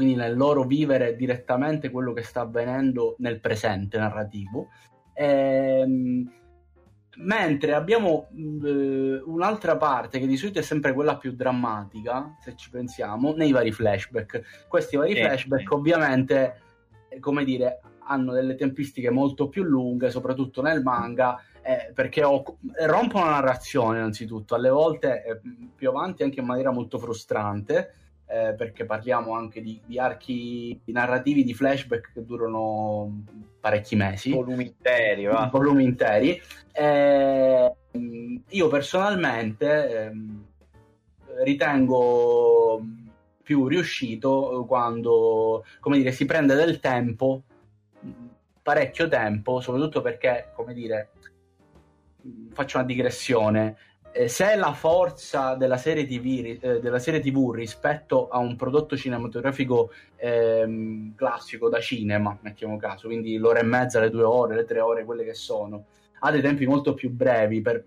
quindi nel loro vivere direttamente quello che sta avvenendo nel presente narrativo. Ehm, mentre abbiamo eh, un'altra parte che di solito è sempre quella più drammatica, se ci pensiamo, nei vari flashback. Questi vari eh, flashback eh. ovviamente, come dire, hanno delle tempistiche molto più lunghe, soprattutto nel manga, eh, perché ho, rompono la narrazione innanzitutto, alle volte eh, più avanti anche in maniera molto frustrante, eh, perché parliamo anche di, di, archi narrativi di flashback che durano parecchi mesi. Volumi interi, va. Volumi interi. Eh, io personalmente eh, ritengo più riuscito quando, come dire, si prende del tempo, parecchio tempo, soprattutto perché, come dire, faccio una digressione, eh, se la forza della serie, TV, eh, della serie TV rispetto a un prodotto cinematografico ehm, classico da cinema, mettiamo caso, quindi l'ora e mezza, le due ore, le tre ore, quelle che sono, ha dei tempi molto più brevi per,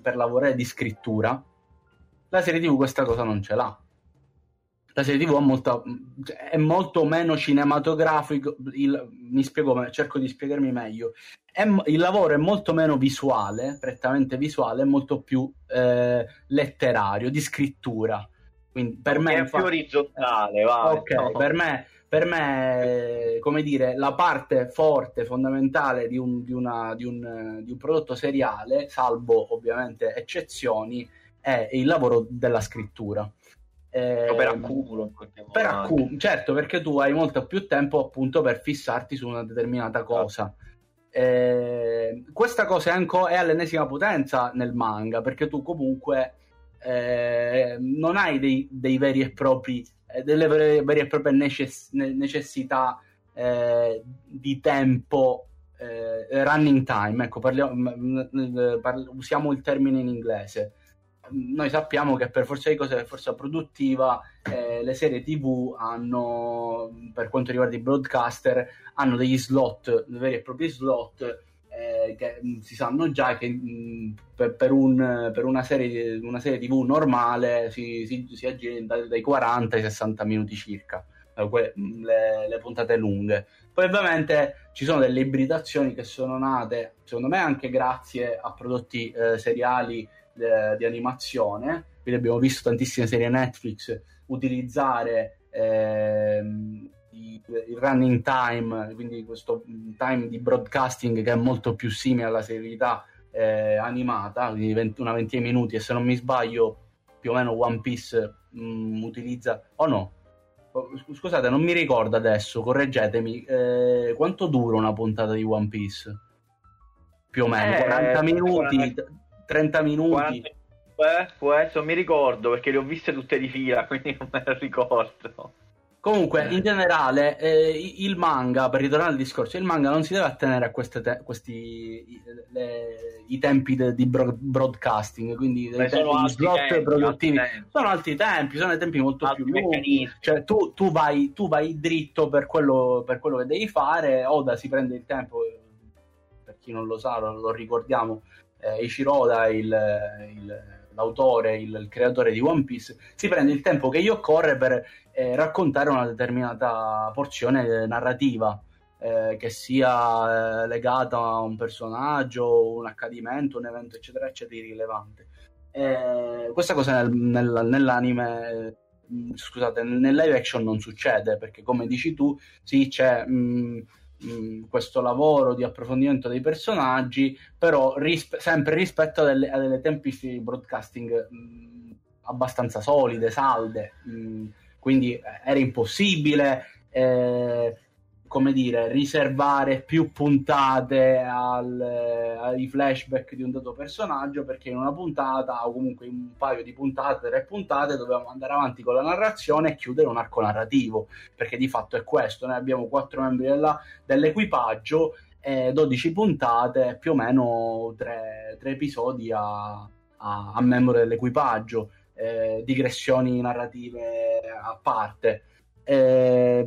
per lavorare di scrittura, la serie TV questa cosa non ce l'ha la serie TV è molto, è molto meno cinematografico. Il, mi spiego, cerco di spiegarmi meglio. È, il lavoro è molto meno visuale, prettamente visuale, è molto più eh, letterario, di scrittura. Quindi per me è più orizzontale, va. Ok, no. per me per me, come dire, la parte forte, fondamentale di un, di, una, di, un, di un, prodotto seriale, salvo ovviamente eccezioni, è il lavoro della scrittura. Eh, per accumulo. Per accumulo, certo, perché tu hai molto più tempo appunto per fissarti su una determinata cosa. Eh, questa cosa è, anco, è, all'ennesima potenza nel manga, perché tu comunque eh, non hai dei, dei, veri e propri, eh, delle vere, vere, e proprie necess- necessità eh, di tempo eh, running time. Ecco, parliamo, parli, usiamo il termine in inglese noi sappiamo che per forza di cose, per forza produttiva, eh, le serie TV hanno, per quanto riguarda i broadcaster, hanno degli slot, veri e propri slot, eh, che mm, si sanno già che mm, per, un, per una, serie, una, serie, TV normale si, si, si aggira dai, dai 40 ai 60 minuti circa, eh, mm, le, le puntate lunghe. Poi ovviamente ci sono delle ibridazioni che sono nate, secondo me anche grazie a prodotti eh, seriali eh, di animazione, quindi abbiamo visto tantissime serie Netflix utilizzare ehm, il running time, quindi questo time di broadcasting che è molto più simile alla serialità eh, animata, quindi 20, una ventina minuti e se non mi sbaglio più o meno One Piece mh, mm, utilizza o oh no? scusate, non mi ricordo adesso, correggetemi, eh, quanto dura una puntata di One Piece? Più o meno, eh, 40 minuti, 40... 30 minuti. 40... Eh, può essere, non mi ricordo perché le ho viste tutte di fila, quindi non me le ricordo. Comunque, in generale, eh, il manga, per ritornare al discorso, il manga non si deve attenere a te- questi le, i tempi de- di bro- broadcasting, quindi dei tempi di slot tempi, produttivi. Sono altri tempi, sono tempi molto altri più lunghi. Cioè, tu, tu, vai, tu, vai, dritto per quello, per quello, che devi fare. Oda si prende il tempo, per chi non lo sa, lo ricordiamo. Eh, Ichiroda, il, il l'autore, il, il, creatore di One Piece, si prende il tempo che gli occorre per eh, raccontare una determinata porzione narrativa. Eh, che sia eh, legata a un personaggio, un accadimento, un evento, eccetera, eccetera, rilevante. Eh, questa cosa nel, nel, nell'anime, mm, scusate, nel live action non succede perché, come dici tu, sì, c'è. Mh, mm, mh, questo lavoro di approfondimento dei personaggi, però rispe- sempre rispetto a delle, a delle tempistiche di broadcasting mh, abbastanza solide, salde. quindi eh, era impossibile. Eh, come dire, riservare più puntate al, ai flashback di un dato personaggio perché in una puntata o comunque in un paio di puntate, tre puntate dovevamo andare avanti con la narrazione e chiudere un arco narrativo perché di fatto è questo, noi abbiamo quattro membri della, dell'equipaggio e 12 puntate, più o meno tre, tre episodi a, a, a, membro dell'equipaggio, eh, digressioni narrative a parte. Eh,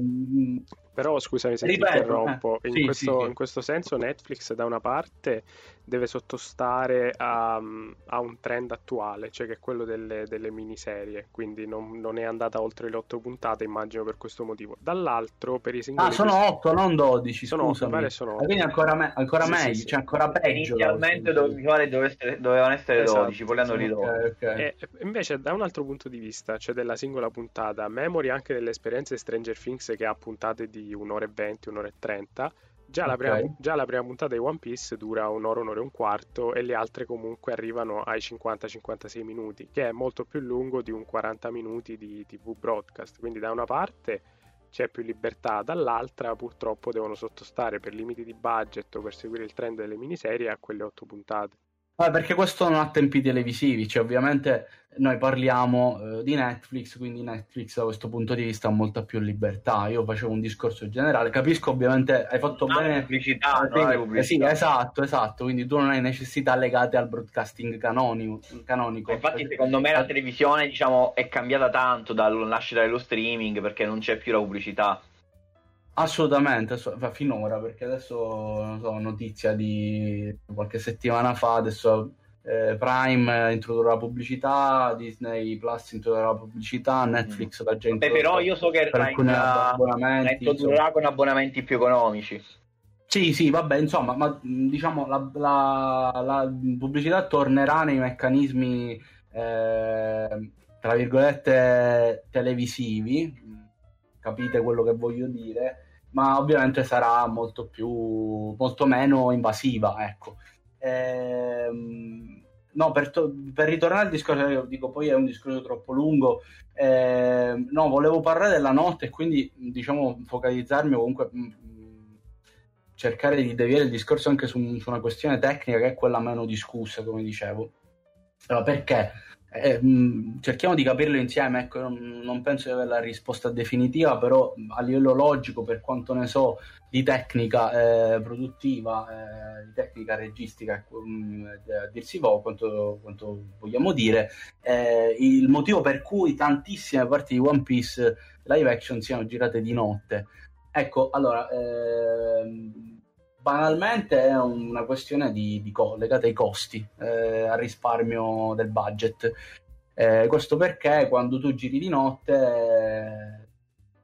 però scusami se Ripeto, ti interrompo, eh, in, sì, questo, sì, in, questo, senso Netflix da una parte deve sottostare a, a, un trend attuale, cioè che è quello delle, delle miniserie, quindi non, non, è andata oltre le otto puntate, immagino per questo motivo. Dall'altro, per i singoli... Ah, sono otto, non dodici, sono scusami. 8, sono 8. Quindi ancora, me- ancora sì, meglio, cioè ancora peggio. Inizialmente dove, dovevano essere esatto. 12, poi li hanno ridotti. Okay, okay. E, invece da un altro punto di vista, cioè della singola puntata, memory anche delle esperienze Stranger Things che ha puntate di un'ora e venti, un'ora e trenta, Già, okay. la prima, già, la prima, puntata di One Piece dura un'ora, un'ora e un quarto e le altre comunque arrivano ai 50-56 minuti, che è molto più lungo di un 40 minuti di TV broadcast. Quindi da una parte c'è più libertà, dall'altra purtroppo devono sottostare per limiti di budget o per seguire il trend delle miniserie a quelle otto puntate. Ah, perché questo non ha tempi televisivi, cioè ovviamente noi parliamo eh, di Netflix, quindi Netflix da questo punto di vista ha molta più libertà. Io facevo un discorso generale, capisco ovviamente, hai fatto non bene... Pubblicità, eh, non pubblicità. Eh, sì, esatto, esatto, quindi tu non hai necessità legate al broadcasting canonico. canonico. Infatti secondo me la televisione diciamo, è cambiata tanto dal nascere dello streaming perché non c'è più la pubblicità. Assolutamente, finora, perché adesso non so, notizia di qualche settimana fa, adesso eh, Prime introdurrà la pubblicità, Disney Plus introdurrà la pubblicità, Netflix la gente... Beh, però io so che Prime la introdurrà con abbonamenti più economici. Sì, sì, vabbè, insomma, ma diciamo la, la, la pubblicità tornerà nei meccanismi, eh, tra virgolette, televisivi, capite quello che voglio dire, ma ovviamente sarà molto più molto meno invasiva ecco. Ehm, no per, to- per, ritornare al discorso io dico poi è un discorso troppo lungo. Ehm, no volevo parlare della notte e quindi diciamo focalizzarmi o comunque mh, mm, cercare di deviare il discorso anche su, su, una questione tecnica che è quella meno discussa come dicevo. Allora, perché eh, cerchiamo di capirlo insieme, ecco, non, non, penso di avere la risposta definitiva, però a livello logico, per quanto ne so di tecnica eh, produttiva, eh, di tecnica registica, ecco, a dirsi può quanto, quanto, vogliamo dire, eh, il motivo per cui tantissime parti di One Piece live action siano girate di notte. Ecco, allora, ehm, banalmente è una questione di, di co- legata ai costi, eh, al risparmio del budget. Eh, questo perché quando tu giri di notte eh,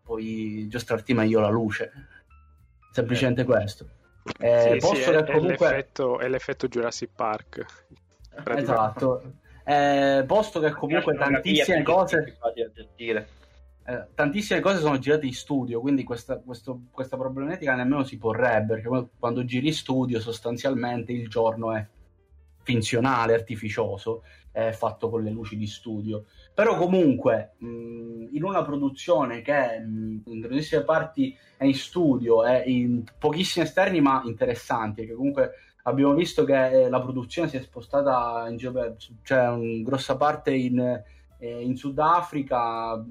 puoi giostrarti meglio la luce. Semplicemente eh. questo. Eh, sì, sì, è, comunque... è, l'effetto, è, l'effetto, Jurassic Park. Esatto. Eh, posto che comunque tantissime cose eh, tantissime cose sono girate in studio, quindi questa, questo, questa problematica nemmeno si porrebbe, perché quando giri in studio sostanzialmente il giorno è finzionale, artificioso, è fatto con le luci di studio. Però comunque mh, in una produzione che mh, in grandissime parti è in studio, è in pochissimi esterni ma interessanti, che comunque abbiamo visto che eh, la produzione si è spostata in cioè in grossa parte in, eh, in Sudafrica,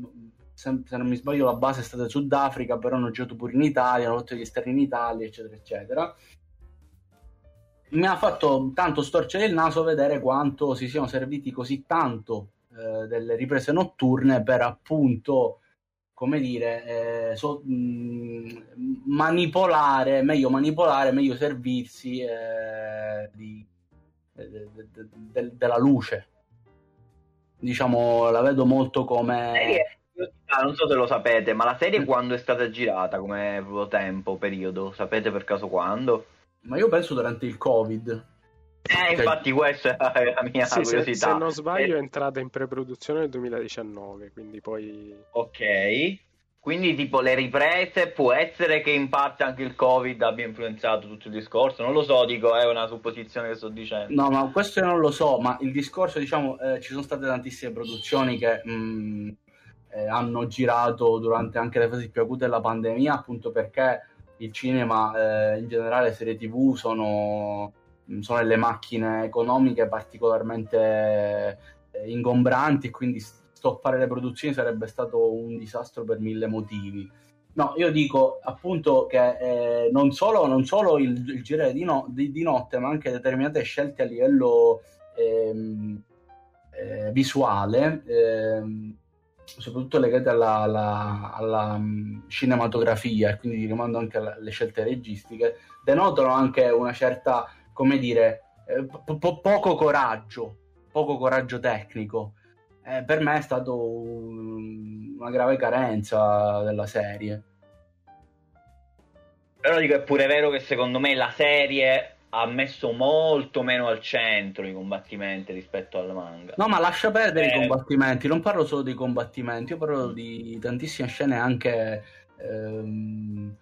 se, se, non mi sbaglio la base è stata in Sudafrica, però hanno giocato pure in Italia, hanno fatto gli esterni in Italia, eccetera, eccetera. Mi ha fatto tanto storcere il naso vedere quanto si siano serviti così tanto eh, delle riprese notturne per appunto come dire, eh, so, mh, mm, manipolare, meglio manipolare, meglio servirsi eh, di, de, de, de, della luce. Diciamo, la vedo molto come... Ah, non so se lo sapete, ma la serie quando è stata girata, come tempo, periodo? Sapete per caso quando? Ma io penso durante il Covid. Eh, infatti questa è la mia sì, curiosità. Se, se, non sbaglio è entrata in pre-produzione nel 2019, quindi poi... Ok, quindi tipo le riprese può essere che in parte anche il Covid abbia influenzato tutto il discorso, non lo so, dico, è una supposizione che sto dicendo. No, ma questo non lo so, ma il discorso, diciamo, eh, ci sono state tantissime produzioni che... Mh, mm, eh, hanno girato durante anche le fasi più acute della pandemia, appunto perché il cinema, eh, in generale, le serie tv sono sono delle macchine economiche particolarmente eh, ingombranti quindi stoppare le produzioni sarebbe stato un disastro per mille motivi. No, io dico appunto che eh, non solo, non solo il, il girare di, no, di, di, notte, ma anche determinate scelte a livello ehm, eh, visuale, ehm, soprattutto legate alla, alla, alla mm, cinematografia e quindi rimando anche alle scelte registiche, denotano anche una certa come dire, eh, po- poco coraggio, poco coraggio tecnico. Eh, per me è stato un, una grave carenza della serie. Però dico, è pure vero che secondo me la serie ha messo molto meno al centro i combattimenti rispetto al manga. No, ma lascia perdere eh... i combattimenti, non parlo solo dei combattimenti, io parlo di tantissime scene anche ehm,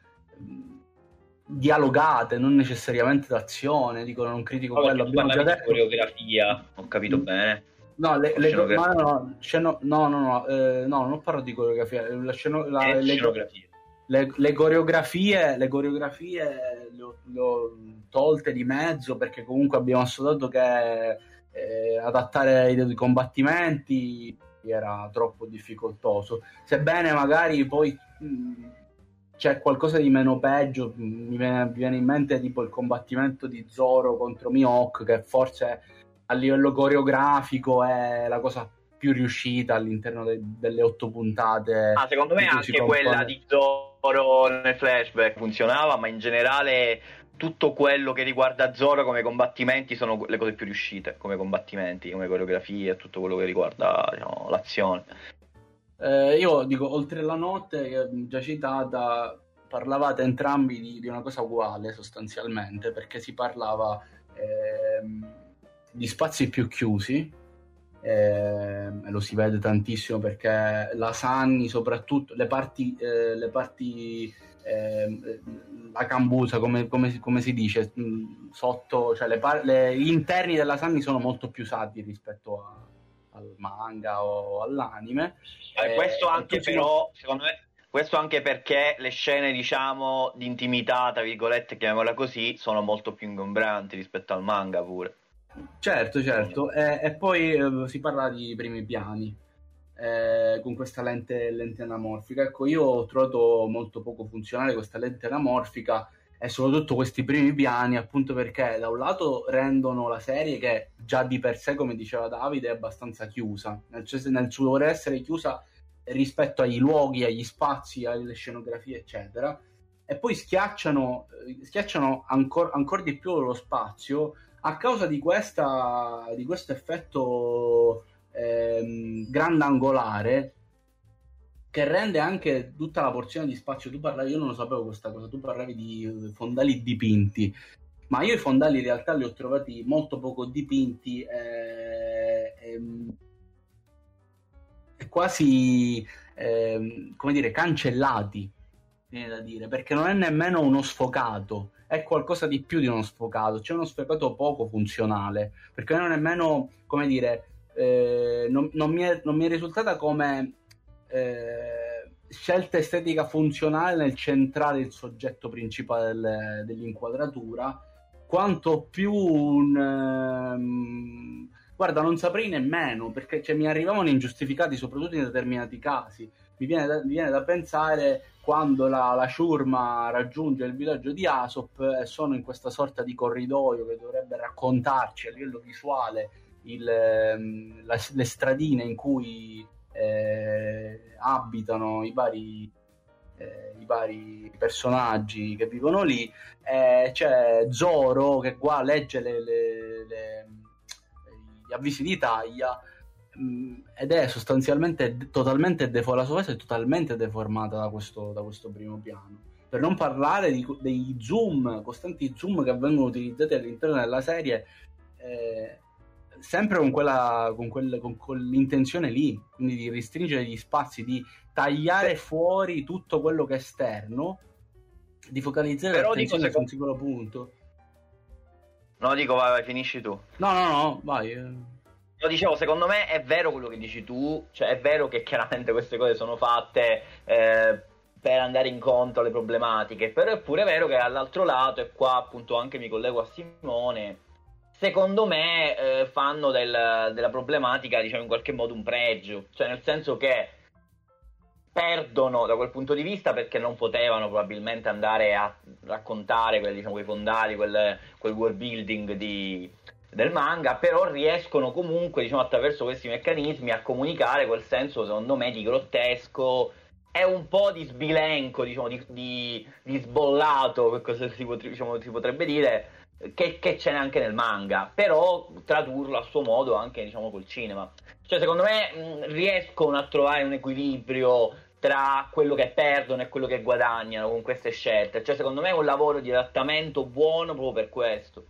dialogate, non necessariamente d'azione. Dico, non critico no, quello. Abbiamo già detto. coreografia, ho capito mm. bene. No, le, le, no, no, sceno, no, no, no, eh, no, non parlo di coreografia. La sceno, la, le, le, le, coreografie, le coreografie le ho, le ho, tolte di mezzo perché comunque abbiamo assodato che eh, adattare i, i combattimenti era troppo difficoltoso. Sebbene magari poi mh, c'è qualcosa di meno peggio. Mi viene, mi viene, in mente tipo il combattimento di Zoro contro Mihawk, che forse a livello coreografico è la cosa più riuscita all'interno de- delle otto puntate. Ah, secondo me anche quella di Zoro nel flashback funzionava, ma in generale tutto quello che riguarda Zoro come combattimenti sono le cose più riuscite come combattimenti, come coreografie, tutto quello che riguarda diciamo, l'azione. Eh, io dico, oltre la notte, che già citata, parlavate entrambi di, di, una cosa uguale sostanzialmente, perché si parlava eh, di spazi più chiusi, eh, lo si vede tantissimo perché la Sanni, soprattutto le parti, eh, le parti eh, la cambusa, come, come, come, si dice, sotto, cioè le par- le, gli interni della Sanni sono molto più usati rispetto a al manga o all'anime. Eh, questo anche però, secondo me, questo anche perché le scene, diciamo, di intimità, tra virgolette, chiamiamola così, sono molto più ingombranti rispetto al manga pure. Certo, certo. E, e poi eh, si parla di primi piani. Eh, con questa lente, lente anamorfica. Ecco, io ho trovato molto poco funzionale questa lente anamorfica e soprattutto questi primi piani, appunto perché da un lato rendono la serie che già di per sé, come diceva Davide, è abbastanza chiusa, nel, nel suo voler essere chiusa rispetto ai luoghi, agli spazi, alle scenografie, eccetera, e poi schiacciano, eh, schiacciano ancora ancor di più lo spazio a causa di, questa, di questo effetto ehm, grandangolare che rende anche tutta la porzione di spazio. Tu parlavi, io non lo sapevo questa cosa, tu parlavi di eh, fondali dipinti, ma io i fondali in realtà li ho trovati molto poco dipinti e, e, e quasi, eh, come dire, cancellati, viene da dire, perché non è nemmeno uno sfocato, è qualcosa di più di uno sfocato, c'è uno sfocato poco funzionale, perché non è nemmeno, come dire, eh, non, non, mi è, non, mi è, risultata come eh, scelta estetica funzionale nel centrare il soggetto principale del, dell'inquadratura, quanto più un... Um, guarda, non saprei nemmeno, perché cioè, mi arrivavano ingiustificati, soprattutto in determinati casi. Mi viene da, mi viene da pensare quando la, la, ciurma raggiunge il villaggio di Asop e sono in questa sorta di corridoio che dovrebbe raccontarci a livello visuale il, ehm, la, le stradine in cui eh, abitano i vari, eh, i vari, personaggi che vivono lì. Eh, c'è Zoro che qua legge le, le, le, gli avvisi di taglia ed è sostanzialmente totalmente defo- la sua faccia è totalmente deformata da questo, da questo primo piano per non parlare di, dei zoom, costanti zoom che vengono utilizzati all'interno della serie, eh, sempre con, quella, con, quel, con, quell'intenzione lì, quindi di restringere gli spazi, di tagliare fuori tutto quello che è esterno, di focalizzare Però l'attenzione dico, su un singolo punto. No, dico, vai, vai, finisci tu. No, no, no, vai. No, dicevo, secondo me è vero quello che dici tu, cioè è vero che chiaramente queste cose sono fatte eh, per andare incontro alle problematiche, però è pure vero che all'altro lato, e qua appunto anche mi collego a Simone, secondo me eh, fanno del, della problematica, diciamo in qualche modo un pregio, cioè nel senso che perdono da quel punto di vista perché non potevano probabilmente andare a raccontare quel, diciamo, quei fondali, quel, quel world building di, del manga, però riescono comunque diciamo, attraverso questi meccanismi a comunicare quel senso secondo me di grottesco e un po' di sbilenco, diciamo, di, di, di sbollato, cosa si, pot- diciamo, si potrebbe dire, che, che, c'è anche nel manga, però tradurlo a suo modo anche diciamo col cinema. Cioè, secondo me mh, riescono a trovare un equilibrio tra quello che perdono e quello che guadagnano con queste scelte. Cioè, secondo me è un lavoro di adattamento buono proprio per questo.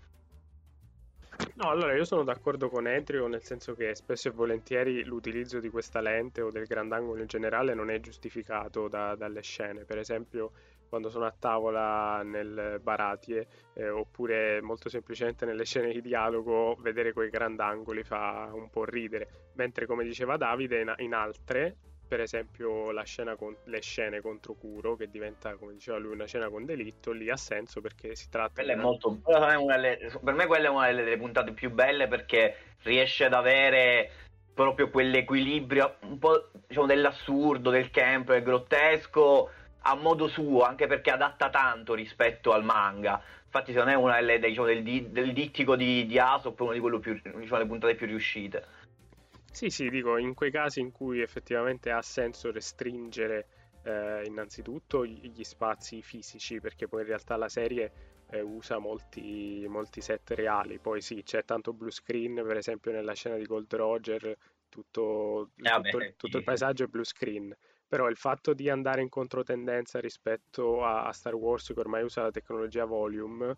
No, allora io sono d'accordo con Etrio, nel senso che spesso e volentieri l'utilizzo di questa lente o del grandangolo in generale non è giustificato da, dalle scene. Per esempio, quando sono a tavola nel Baratie eh, oppure molto semplicemente nelle scene di dialogo vedere quei grandangoli fa un po' ridere mentre come diceva Davide in, in altre per esempio scena con, le scene contro Kuro che diventa come diceva lui una scena con delitto lì ha senso perché si tratta di una... molto... per me quella è una delle puntate più belle perché riesce ad avere proprio quell'equilibrio un po' diciamo dell'assurdo del camp del grottesco a modo suo, anche perché adatta tanto rispetto al manga. Infatti, secondo me, è una delle, diciamo, del, del, dittico di, di Aesop, una di quelle più, diciamo, le puntate più riuscite. Sì, sì, dico, in quei casi in cui effettivamente ha senso restringere eh, innanzitutto gli spazi fisici, perché poi in realtà la serie eh, usa molti, molti, set reali. Poi sì, c'è tanto blue screen, per esempio nella scena di Gold Roger, tutto, eh, tutto, vabbè, tutto il paesaggio è blue screen però il fatto di andare in controtendenza rispetto a, a Star Wars che ormai usa la tecnologia volume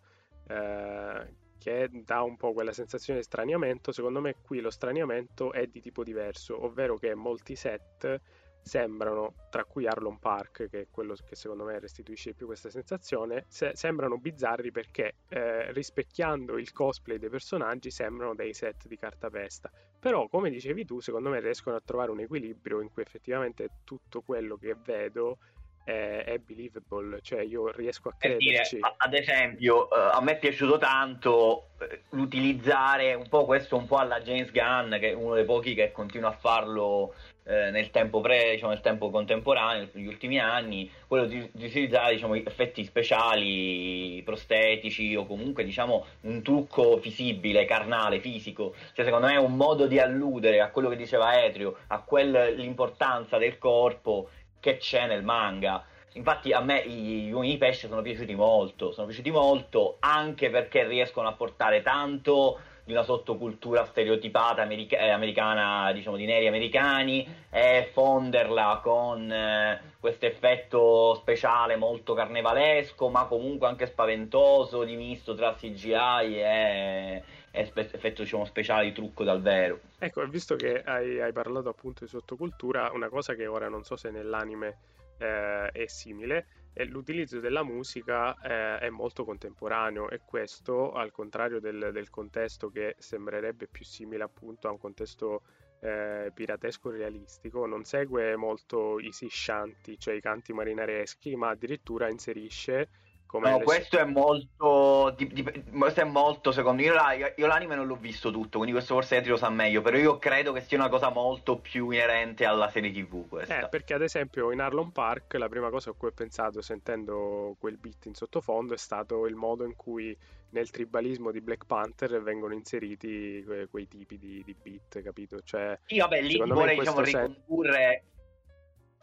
eh, che dà un po' quella sensazione di straniamento secondo me qui lo straniamento è di tipo diverso ovvero che molti set sembrano, tra cui Arlon Park, che è quello che secondo me restituisce più questa sensazione, se- sembrano bizzarri perché eh, rispecchiando il cosplay dei personaggi sembrano dei set di cartapesta. Però, come dicevi tu, secondo me riescono a trovare un equilibrio in cui effettivamente tutto quello che vedo è, è believable, cioè io riesco a crederci. Dire, ad esempio, uh, a me è piaciuto tanto uh, utilizzare un po' questo un po' alla James Gunn, che è uno dei pochi che continua a farlo eh, nel tempo pre, diciamo, nel tempo contemporaneo, negli ultimi anni, quello di, di utilizzare diciamo, effetti speciali, prostetici o comunque diciamo, un trucco visibile, carnale, fisico. Cioè, secondo me è un modo di alludere a quello che diceva Etrio, a quell'importanza del corpo che c'è nel manga. Infatti a me gli uomini di pesce sono piaciuti molto, sono piaciuti molto anche perché riescono a portare tanto di una sottocultura stereotipata america- eh, americana, diciamo di neri americani, e fonderla con eh, questo effetto speciale molto carnevalesco, ma comunque anche spaventoso, di misto tra CGI e, e spe- effetto diciamo, speciale di trucco dal vero. Ecco, visto che hai, hai, parlato appunto di sottocultura, una cosa che ora non so se nell'anime eh, è simile, e l'utilizzo della musica eh, è molto contemporaneo e questo, al contrario del, del, contesto che sembrerebbe più simile appunto a un contesto eh, piratesco realistico, non segue molto i siscianti, cioè i canti marinareschi, ma addirittura inserisce come no, questo è molto. Di, di, questo è molto secondo me. Io, io, l'anime non l'ho visto tutto, quindi questo forse Etri lo sa meglio. Però io credo che sia una cosa molto più inerente alla serie TV. Questa. Eh, perché ad esempio in Arlon Park la prima cosa a cui ho pensato sentendo quel beat in sottofondo è stato il modo in cui nel tribalismo di Black Panther vengono inseriti que- quei tipi di, di, beat, capito? Cioè, sì, vabbè, lì vorrei diciamo, ricondurre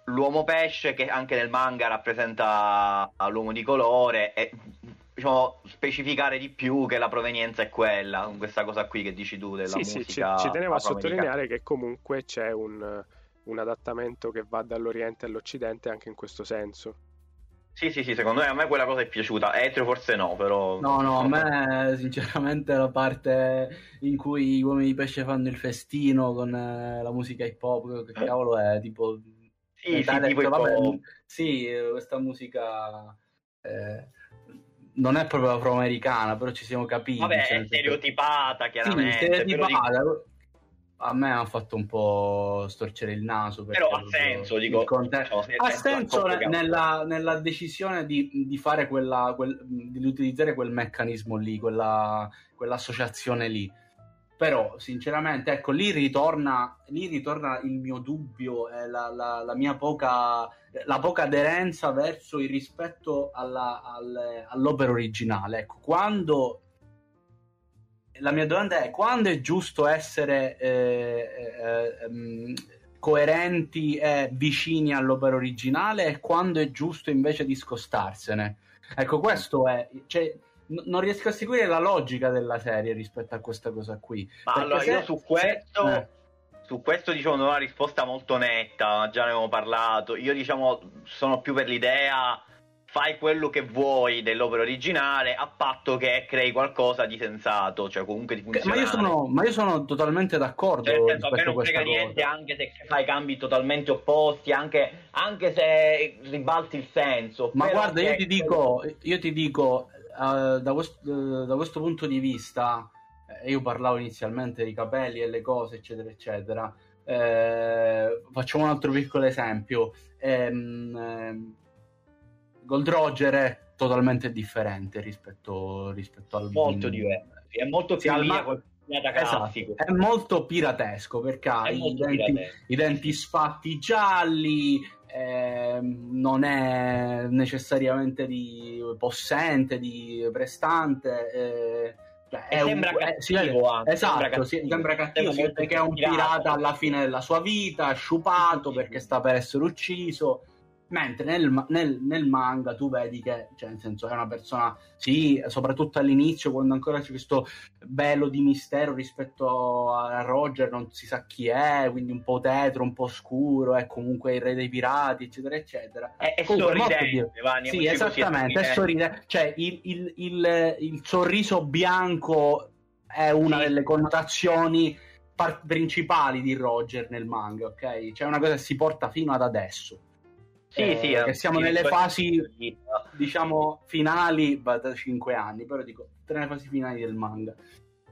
l'uomo pesce che anche nel manga rappresenta l'uomo di colore e diciamo, specificare di più che la provenienza è quella, con questa cosa qui che dici tu della sì, musica. Sì, ci, ci tenevo a sottolineare che comunque c'è un, un adattamento che va dall'Oriente all'Occidente anche in questo senso. Sì, sì, sì, secondo me a me quella cosa è piaciuta. Etrio forse no, però... No, no, a me sinceramente la parte in cui gli uomini di pesce fanno il festino con eh, la musica hip hop, che cavolo è, tipo sì, sì, tipo vabbè, sì, questa musica eh, non è proprio afroamericana, però ci siamo capiti. Vabbè, è stereotipata, chiaramente. Sì, stereotipata. Dico... A me ha fatto un po' storcere il naso. Però ha senso, dico. Contesto... No, ha senso nella, nella, decisione di, di fare quella, quel, di utilizzare quel meccanismo lì, quella, quell'associazione lì però sinceramente ecco lì ritorna, lì ritorna il mio dubbio e la, la, la, mia poca la poca aderenza verso il rispetto alla, al, all'opera originale. Ecco quando la mia domanda è quando è giusto essere eh, eh, eh, coerenti e vicini all'opera originale e quando è giusto invece discostarsene ecco questo è cioè, non riesco a seguire la logica della serie rispetto a questa cosa qui. Ma allora se... io su questo, eh. su questo diciamo non ho una risposta molto netta, già ne avevo parlato. Io diciamo sono più per l'idea fai quello che vuoi dell'opera originale a patto che crei qualcosa di sensato, cioè comunque di funzionale. Ma io sono, ma io sono totalmente d'accordo. Cioè, senso, a me non frega niente anche se fai cambi totalmente opposti, anche, anche se ribalti il senso. Ma guarda, io ti, dico, io ti dico, uh, da, questo, uh, da, questo, punto di vista, eh, io parlavo inizialmente di capelli e le cose, eccetera, eccetera. Eh, facciamo un altro piccolo esempio. Ehm, eh, Gold Roger è totalmente differente rispetto, rispetto al molto diverso. È molto più sì, ma... esatto, è molto piratesco perché ha i denti, i denti sfatti gialli, eh, non è necessariamente di possente, di prestante. Eh, cioè, è sembra un, cattivo, è, esatto, sembra cattivo, sembra cattivo sembra perché è un pirata alla fine della sua vita, sciupato perché sta per essere ucciso Mentre nel, nel, nel, manga tu vedi che, cioè, nel senso, è una persona, sì, soprattutto all'inizio, quando ancora c'è questo velo di mistero rispetto a Roger, non si sa chi è, quindi un po' tetro, un po' scuro, è comunque il re dei pirati, eccetera, eccetera. È, è sorridente, Vanni, Sì, esattamente, è sorridente. Cioè, il, il, il, il, sorriso bianco è una sì. delle connotazioni par- principali di Roger nel manga, ok? Cioè, è una cosa che si porta fino ad adesso sì, eh, sì, che siamo nelle fasi, diciamo, finali da 5 anni, però dico, tra le fasi finali del manga.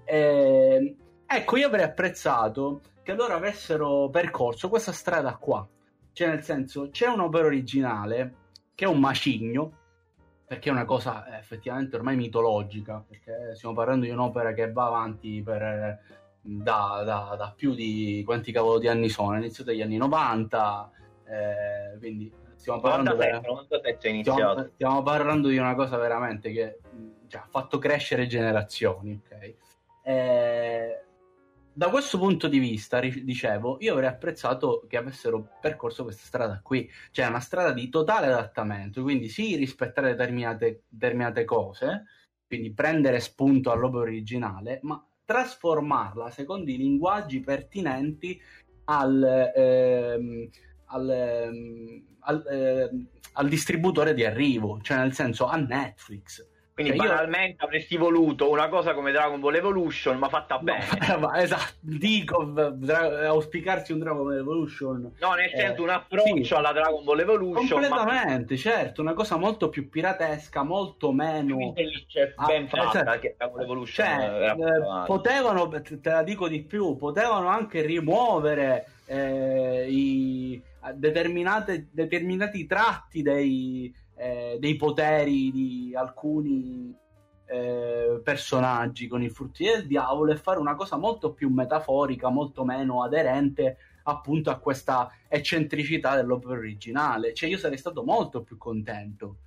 Eh, ecco, io avrei apprezzato che loro avessero percorso questa strada qua. Cioè, nel senso, c'è un'opera originale che è un macigno, perché è una cosa eh, effettivamente ormai mitologica, perché stiamo parlando di un'opera che va avanti per, da, da, da più di quanti cavolo di anni sono, inizio degli anni 90, eh, quindi stiamo parlando, 97, 97 è stiamo, stiamo, parlando di una cosa veramente che cioè, ha fatto crescere generazioni. Okay? Eh, da questo punto di vista, dicevo, io avrei apprezzato che avessero percorso questa strada qui, cioè una strada di totale adattamento, quindi sì, rispettare determinate, determinate cose, quindi prendere spunto all'opera originale, ma trasformarla secondo i linguaggi pertinenti al, ehm, al, ehm, al, eh, al distributore di arrivo, cioè nel senso a Netflix. Quindi cioè, banalmente io... avresti voluto una cosa come Dragon Ball Evolution, ma fatta bene. No, esatto, dico, dra- auspicarsi un Dragon Ball Evolution. No, nel eh, senso un approccio sì. alla Dragon Ball Evolution. Completamente, ma... certo, una cosa molto più piratesca, molto meno... Cioè, ben ah, fatta cioè, che Dragon Evolution. Cioè, eh, potevano, te la dico di più, potevano anche rimuovere eh, i determinati tratti dei eh, dei poteri di alcuni eh, personaggi con i frutti del diavolo e fare una cosa molto più metaforica, molto meno aderente appunto a questa eccentricità dell'opera originale. Cioè io sarei stato molto più contento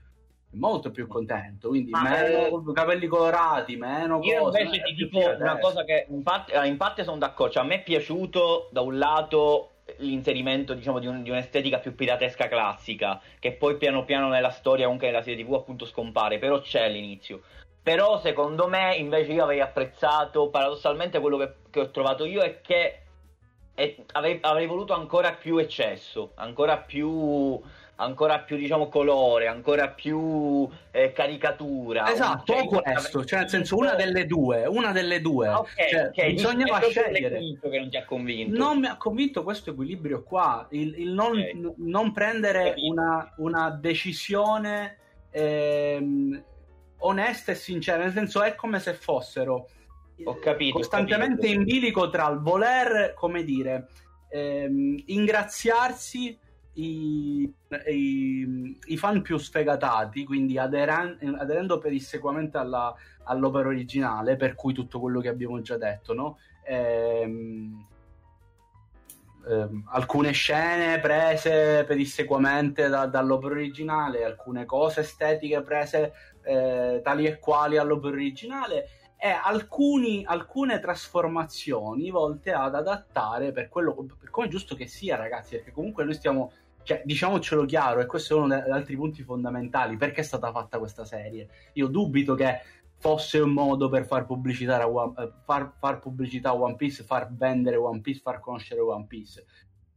molto più contento quindi Ma meno eh, capelli colorati meno io cose, invece ti dico una cosa che in parte, in parte sono d'accordo cioè, a me è piaciuto da un lato l'inserimento diciamo, di, un, di, un'estetica più piratesca classica, che poi piano piano nella storia, anche nella serie TV, appunto scompare, però c'è all'inizio. Però secondo me invece io avrei apprezzato, paradossalmente quello che, che ho trovato io è che è, avrei, avrei voluto ancora più eccesso, ancora più ancora più diciamo colore, ancora più eh, caricatura. Esatto, cioè, questo, cioè nel senso una delle due, una delle due. Ok, cioè, okay. bisognava scegliere. Che non ti ha convinto. Non mi ha convinto questo equilibrio qua, il, il non, okay. non, prendere una, una, decisione ehm, onesta e sincera, nel senso è come se fossero capito, costantemente in bilico tra il voler, come dire, ehm, ingraziarsi i, i, i, fan più sfegatati, quindi aderan- aderendo pedissequamente alla, all'opera originale, per cui tutto quello che abbiamo già detto, no? Ehm, ehm, alcune scene prese pedissequamente da, dall'opera originale, alcune cose estetiche prese eh, tali e quali all'opera originale e alcuni, alcune trasformazioni volte ad adattare per quello per come è giusto che sia ragazzi perché comunque noi stiamo cioè, diciamocelo chiaro, e questo è uno degli altri punti fondamentali, perché è stata fatta questa serie? Io dubito che fosse un modo per far pubblicità a One, eh, far, far pubblicità a One Piece, far vendere One Piece, far conoscere One Piece.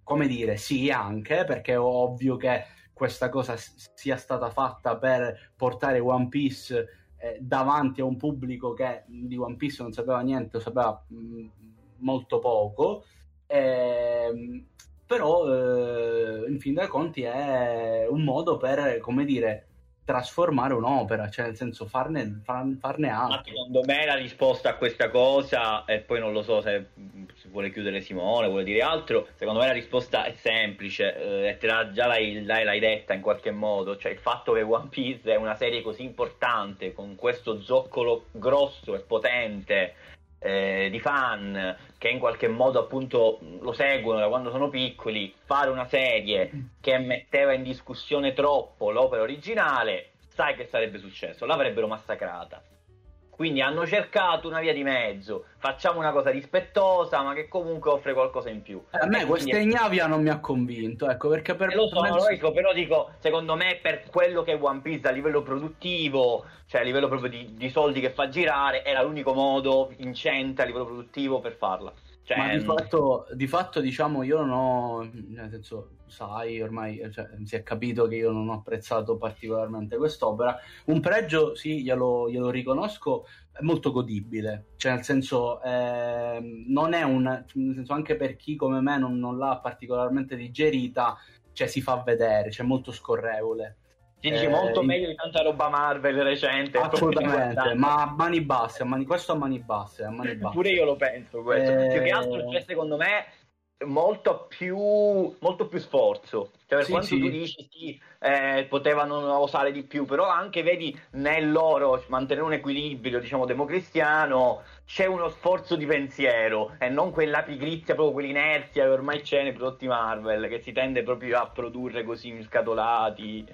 Come dire, sì, anche perché è ovvio che questa cosa sia stata fatta per portare One Piece eh, davanti a un pubblico che di One Piece non sapeva niente, sapeva mh, mm, molto poco. Eh, però eh, in fin dei conti è un modo per, come dire, trasformare un'opera, cioè nel senso farne, far, farne altro. Ma secondo me la risposta a questa cosa, e poi non lo so se, se vuole chiudere Simone, vuole dire altro, secondo me la risposta è semplice, eh, e te la, già l'hai, l'hai, l'hai, detta in qualche modo, cioè il fatto che One Piece è una serie così importante, con questo zoccolo grosso e potente, eh, di fan che in qualche modo appunto lo seguono da quando sono piccoli, fare una serie che metteva in discussione troppo l'opera originale, sai che sarebbe successo, l'avrebbero massacrata. Quindi hanno cercato una via di mezzo, facciamo una cosa rispettosa, ma che comunque offre qualcosa in più. A me questa ignavia non mi ha convinto, ecco, perché per... Eh, lo so, me... lo dico, però dico, secondo me per quello che è One Piece a livello produttivo, cioè a livello proprio di, di soldi che fa girare, era l'unico modo vincente a livello produttivo per farla. Cioè, Ma di fatto, di fatto, diciamo, io non ho, nel senso, sai, ormai cioè, si è capito che io non ho apprezzato particolarmente quest'opera. Un pregio, sì, glielo, glielo riconosco, è molto godibile, cioè nel senso, eh, non è un, nel senso, anche per chi come me non, non l'ha particolarmente digerita, cioè si fa vedere, cioè molto scorrevole. Dici eh, molto meglio di tanta roba Marvel recente. Assolutamente, ma a mani basse, a mani, questo a mani basse, a mani basse. Pure io lo penso questo. Eh... Più che altro c'è secondo me molto più, molto più sforzo. Cioè, per sì, quanto sì. tu dici sì, eh, potevano osare di più, però anche vedi nel loro mantenere un equilibrio, diciamo, democristiano, c'è uno sforzo di pensiero e non quella pigrizia, proprio quell'inerzia che ormai c'è nei prodotti Marvel, che si tende proprio a produrre così scatolati.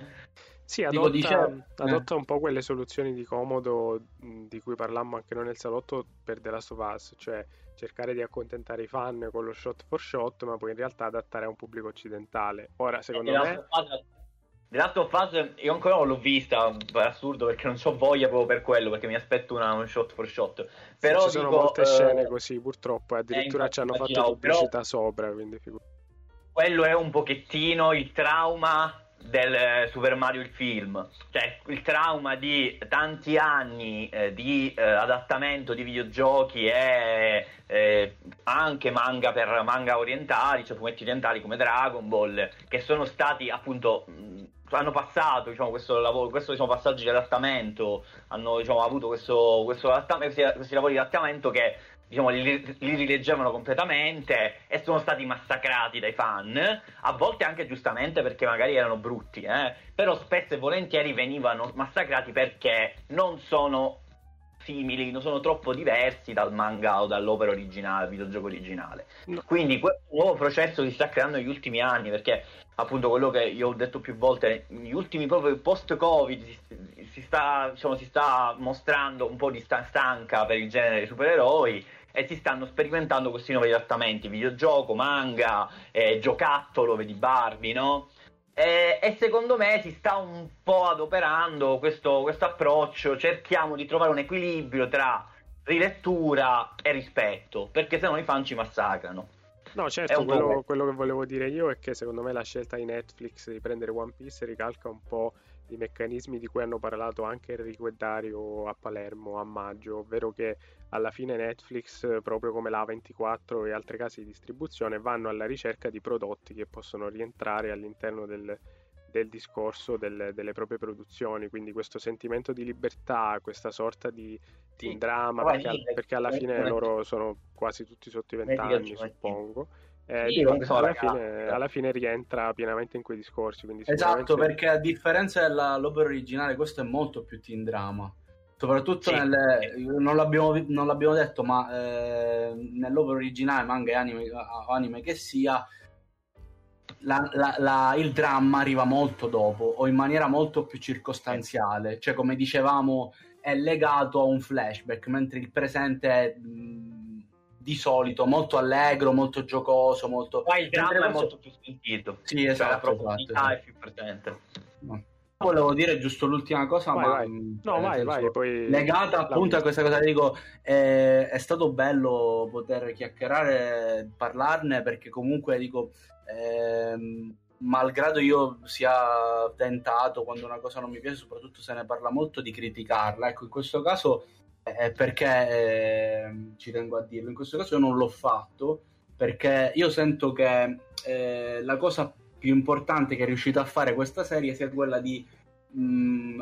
Sì, adotta, dice... adotta eh. un po' quelle soluzioni di comodo di cui parlammo anche noi nel salotto per The Last of Us, cioè cercare di accontentare i fan con lo shot for shot, ma poi in realtà adattare a un pubblico occidentale. Ora, secondo The me... The Last of Us io ancora non l'ho vista, è assurdo perché non ho voglia proprio per quello, perché mi aspetto una, un shot for shot. Però sì, ci dico, sono molte uh... scene così, purtroppo, e addirittura eh, ci hanno fatto pubblicità però... sopra, quindi Quello è un pochettino il trauma del Super Mario il film, cioè il trauma di tanti anni eh, di eh, adattamento di videogiochi e eh, anche manga per manga orientali, cioè fumetti orientali come Dragon Ball, che sono stati appunto mh, hanno passato diciamo, questo lavoro, questo diciamo, passaggio di adattamento, hanno diciamo, avuto questo, questo questi, questi lavori di adattamento che diciamo, li, li, rileggevano completamente e sono stati massacrati dai fan, a volte anche giustamente perché magari erano brutti, eh? però spesso e volentieri venivano massacrati perché non sono simili, non sono troppo diversi dal manga o dall'opera originale, dal videogioco originale. Quindi questo nuovo processo si sta creando negli ultimi anni perché appunto quello che io ho detto più volte, negli ultimi proprio post-Covid si, si, sta, diciamo, si sta mostrando un po' di stanca per il genere dei supereroi e si stanno sperimentando questi nuovi adattamenti, videogioco, manga, eh, giocattolo, vedi Barbie, no? E, e, secondo me si sta un po' adoperando questo, questo approccio, cerchiamo di trovare un equilibrio tra rilettura e rispetto, perché se no i fan ci massacrano. No, certo, quello, quello, che volevo dire io è che secondo me la scelta di Netflix di prendere One Piece ricalca un po' i meccanismi di cui hanno parlato anche Enrico e Dario a Palermo a maggio, ovvero che alla fine Netflix, proprio come la 24 e altre case di distribuzione, vanno alla ricerca di prodotti che possono rientrare all'interno del, del discorso del, delle proprie produzioni, quindi questo sentimento di libertà, questa sorta di, sì. dramma, perché, perché, alla fine loro sono quasi tutti sotto i vent'anni, suppongo. Eh, sì, alla, fine, alla, fine, rientra pienamente in quei discorsi. Sicuramente... Esatto, perché a differenza dell'opera originale, questo è molto più teen drama. Soprattutto sì. nelle, non, l'abbiamo, non, l'abbiamo, detto, ma eh, nell'opera originale, manga e anime, anime che sia, la, la, la, il dramma arriva molto dopo o in maniera molto più circostanziale. Cioè, come dicevamo, è legato a un flashback, mentre il presente è. Di solito molto allegro, molto giocoso, molto... Ma il dramma è molto più sentito. Sì, esatto. Cioè, la esatto, profondità esatto. è più presente. No. Volevo dire giusto l'ultima cosa, vai, ma vai. Mm, no, vai, vai, poi... legata appunto a questa cosa, dico, eh, è stato bello poter chiacchierare, parlarne, perché comunque dico, eh, malgrado io sia tentato quando una cosa non mi piace, soprattutto se ne parla molto, di criticarla, ecco, in questo caso eh, perché eh, ci tengo a dirlo, in questo caso io non l'ho fatto perché io sento che eh, la cosa più importante che è riuscita a fare questa serie sia quella di mh, mm,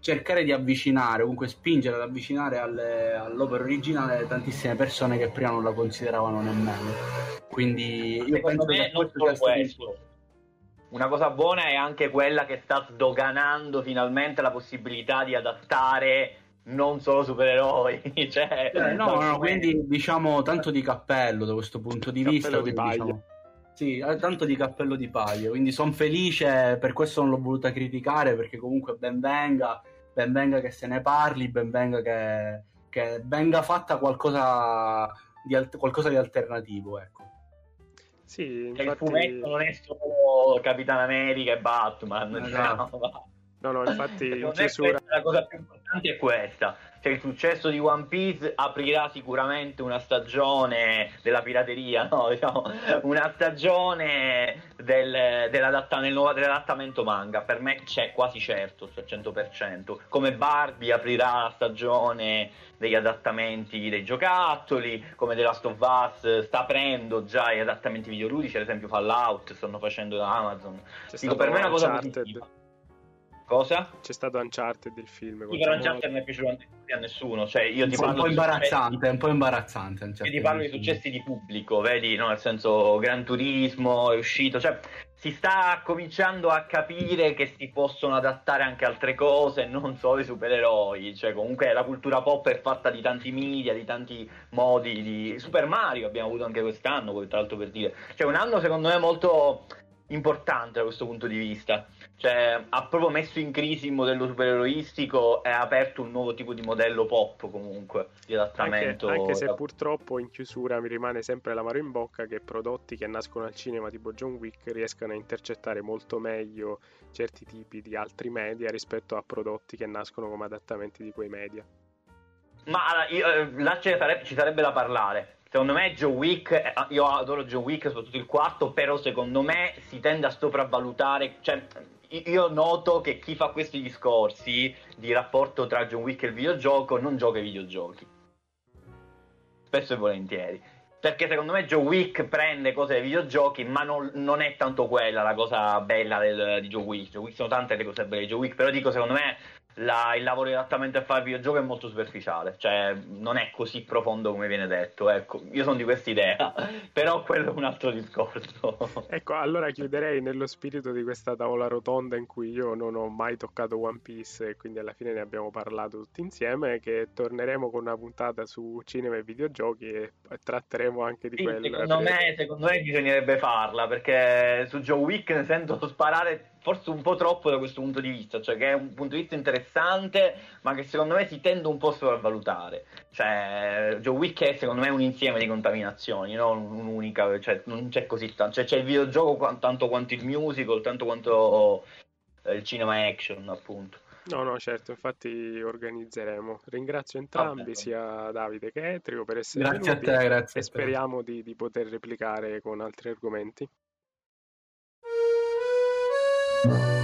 cercare di avvicinare, comunque spingere ad avvicinare alle, all'opera originale tantissime persone che prima non la consideravano nemmeno. Quindi io penso che questo sia questo. Una cosa buona è anche quella che sta sdoganando finalmente la possibilità di adattare non solo supereroi. cioè, eh, no, no, quindi diciamo tanto di cappello da questo punto di vista. Di diciamo, sì, eh, tanto di cappello di paglia. Quindi sono felice, per questo non l'ho voluta criticare, perché comunque ben venga, ben venga che se ne parli, ben venga che, che venga fatta qualcosa di, qualcosa di alternativo, ecco. Sì, infatti... il fumetto non è solo Capitan America e Batman. Esatto. No, No, no, infatti in chiusura... la cosa più importante è questa. Cioè, il successo di One Piece aprirà sicuramente una stagione della pirateria, no? diciamo, una stagione del, dell'adattamento manga. Per me c'è quasi certo, cioè 100%. Come Barbie aprirà la stagione degli adattamenti dei giocattoli, come The Last of Us sta aprendo già gli adattamenti videoludici, ad esempio Fallout stanno facendo da Amazon. Dico, per me è una cosa positiva Cosa? C'è stato Uncharted il film. Sì, però Uncharted non è piaciuto a nessuno. Cioè, io ti parlo un po' imbarazzante, è un po' imbarazzante. Io ti parlo di successi di pubblico, vedi? No? Nel senso, Gran Turismo è uscito. Cioè, si sta cominciando a capire che si possono adattare anche altre cose, non solo i supereroi. Cioè, comunque la cultura pop è fatta di tanti media, di tanti modi. Di... Super Mario abbiamo avuto anche quest'anno, tra l'altro per dire. Cioè, un anno secondo me molto importante da questo punto di vista. Cioè, ha proprio messo in crisi il modello supereroistico e ha aperto un nuovo tipo di modello pop comunque di adattamento. Anche, anche se purtroppo in chiusura mi rimane sempre l'amaro in bocca che prodotti che nascono al cinema tipo John Wick riescano a intercettare molto meglio certi tipi di altri media rispetto a prodotti che nascono come adattamenti di quei media. Ma io, eh, là ci sarebbe, ci sarebbe da parlare Secondo me Joe Wick, eh, io adoro Joe Wick, soprattutto il quarto, però secondo me si tende a sopravvalutare, cioè io noto che chi fa questi discorsi di rapporto tra John Wick e il videogioco non gioca ai videogiochi. Spesso e volentieri. Perché secondo me Joe Wick prende cose dai videogiochi, ma non, non è tanto quella la cosa bella del, di Joe Wick. Joe Wick sono tante le cose belle di Joe Wick, però dico secondo me la, il lavoro esattamente a fare il videogioco è molto superficiale, cioè non è così profondo come viene detto. Ecco, io sono di questa idea, però quello è un altro discorso. ecco, allora chiuderei nello spirito di questa tavola rotonda in cui io non ho mai toccato One Piece e quindi alla fine ne abbiamo parlato tutti insieme, che torneremo con una puntata su cinema e videogiochi e tratteremo anche di sì, quello. Secondo me, secondo me bisognerebbe farla perché su Joe Wick ne sento sparare forse un po' troppo da questo punto di vista, cioè che è un punto di vista interessante, ma che secondo me si tende un po' a sopravvalutare. Cioè, Joe Wick è secondo me un insieme di contaminazioni, non un'unica, cioè non c'è così tanto, cioè c'è il videogioco tanto quanto il musical, tanto quanto eh, il cinema action, appunto. No, no, certo, infatti organizzeremo. Ringrazio entrambi, sia Davide che Etrio, per essere grazie venuti a te, grazie e speriamo di, di poter replicare con altri argomenti. Bye.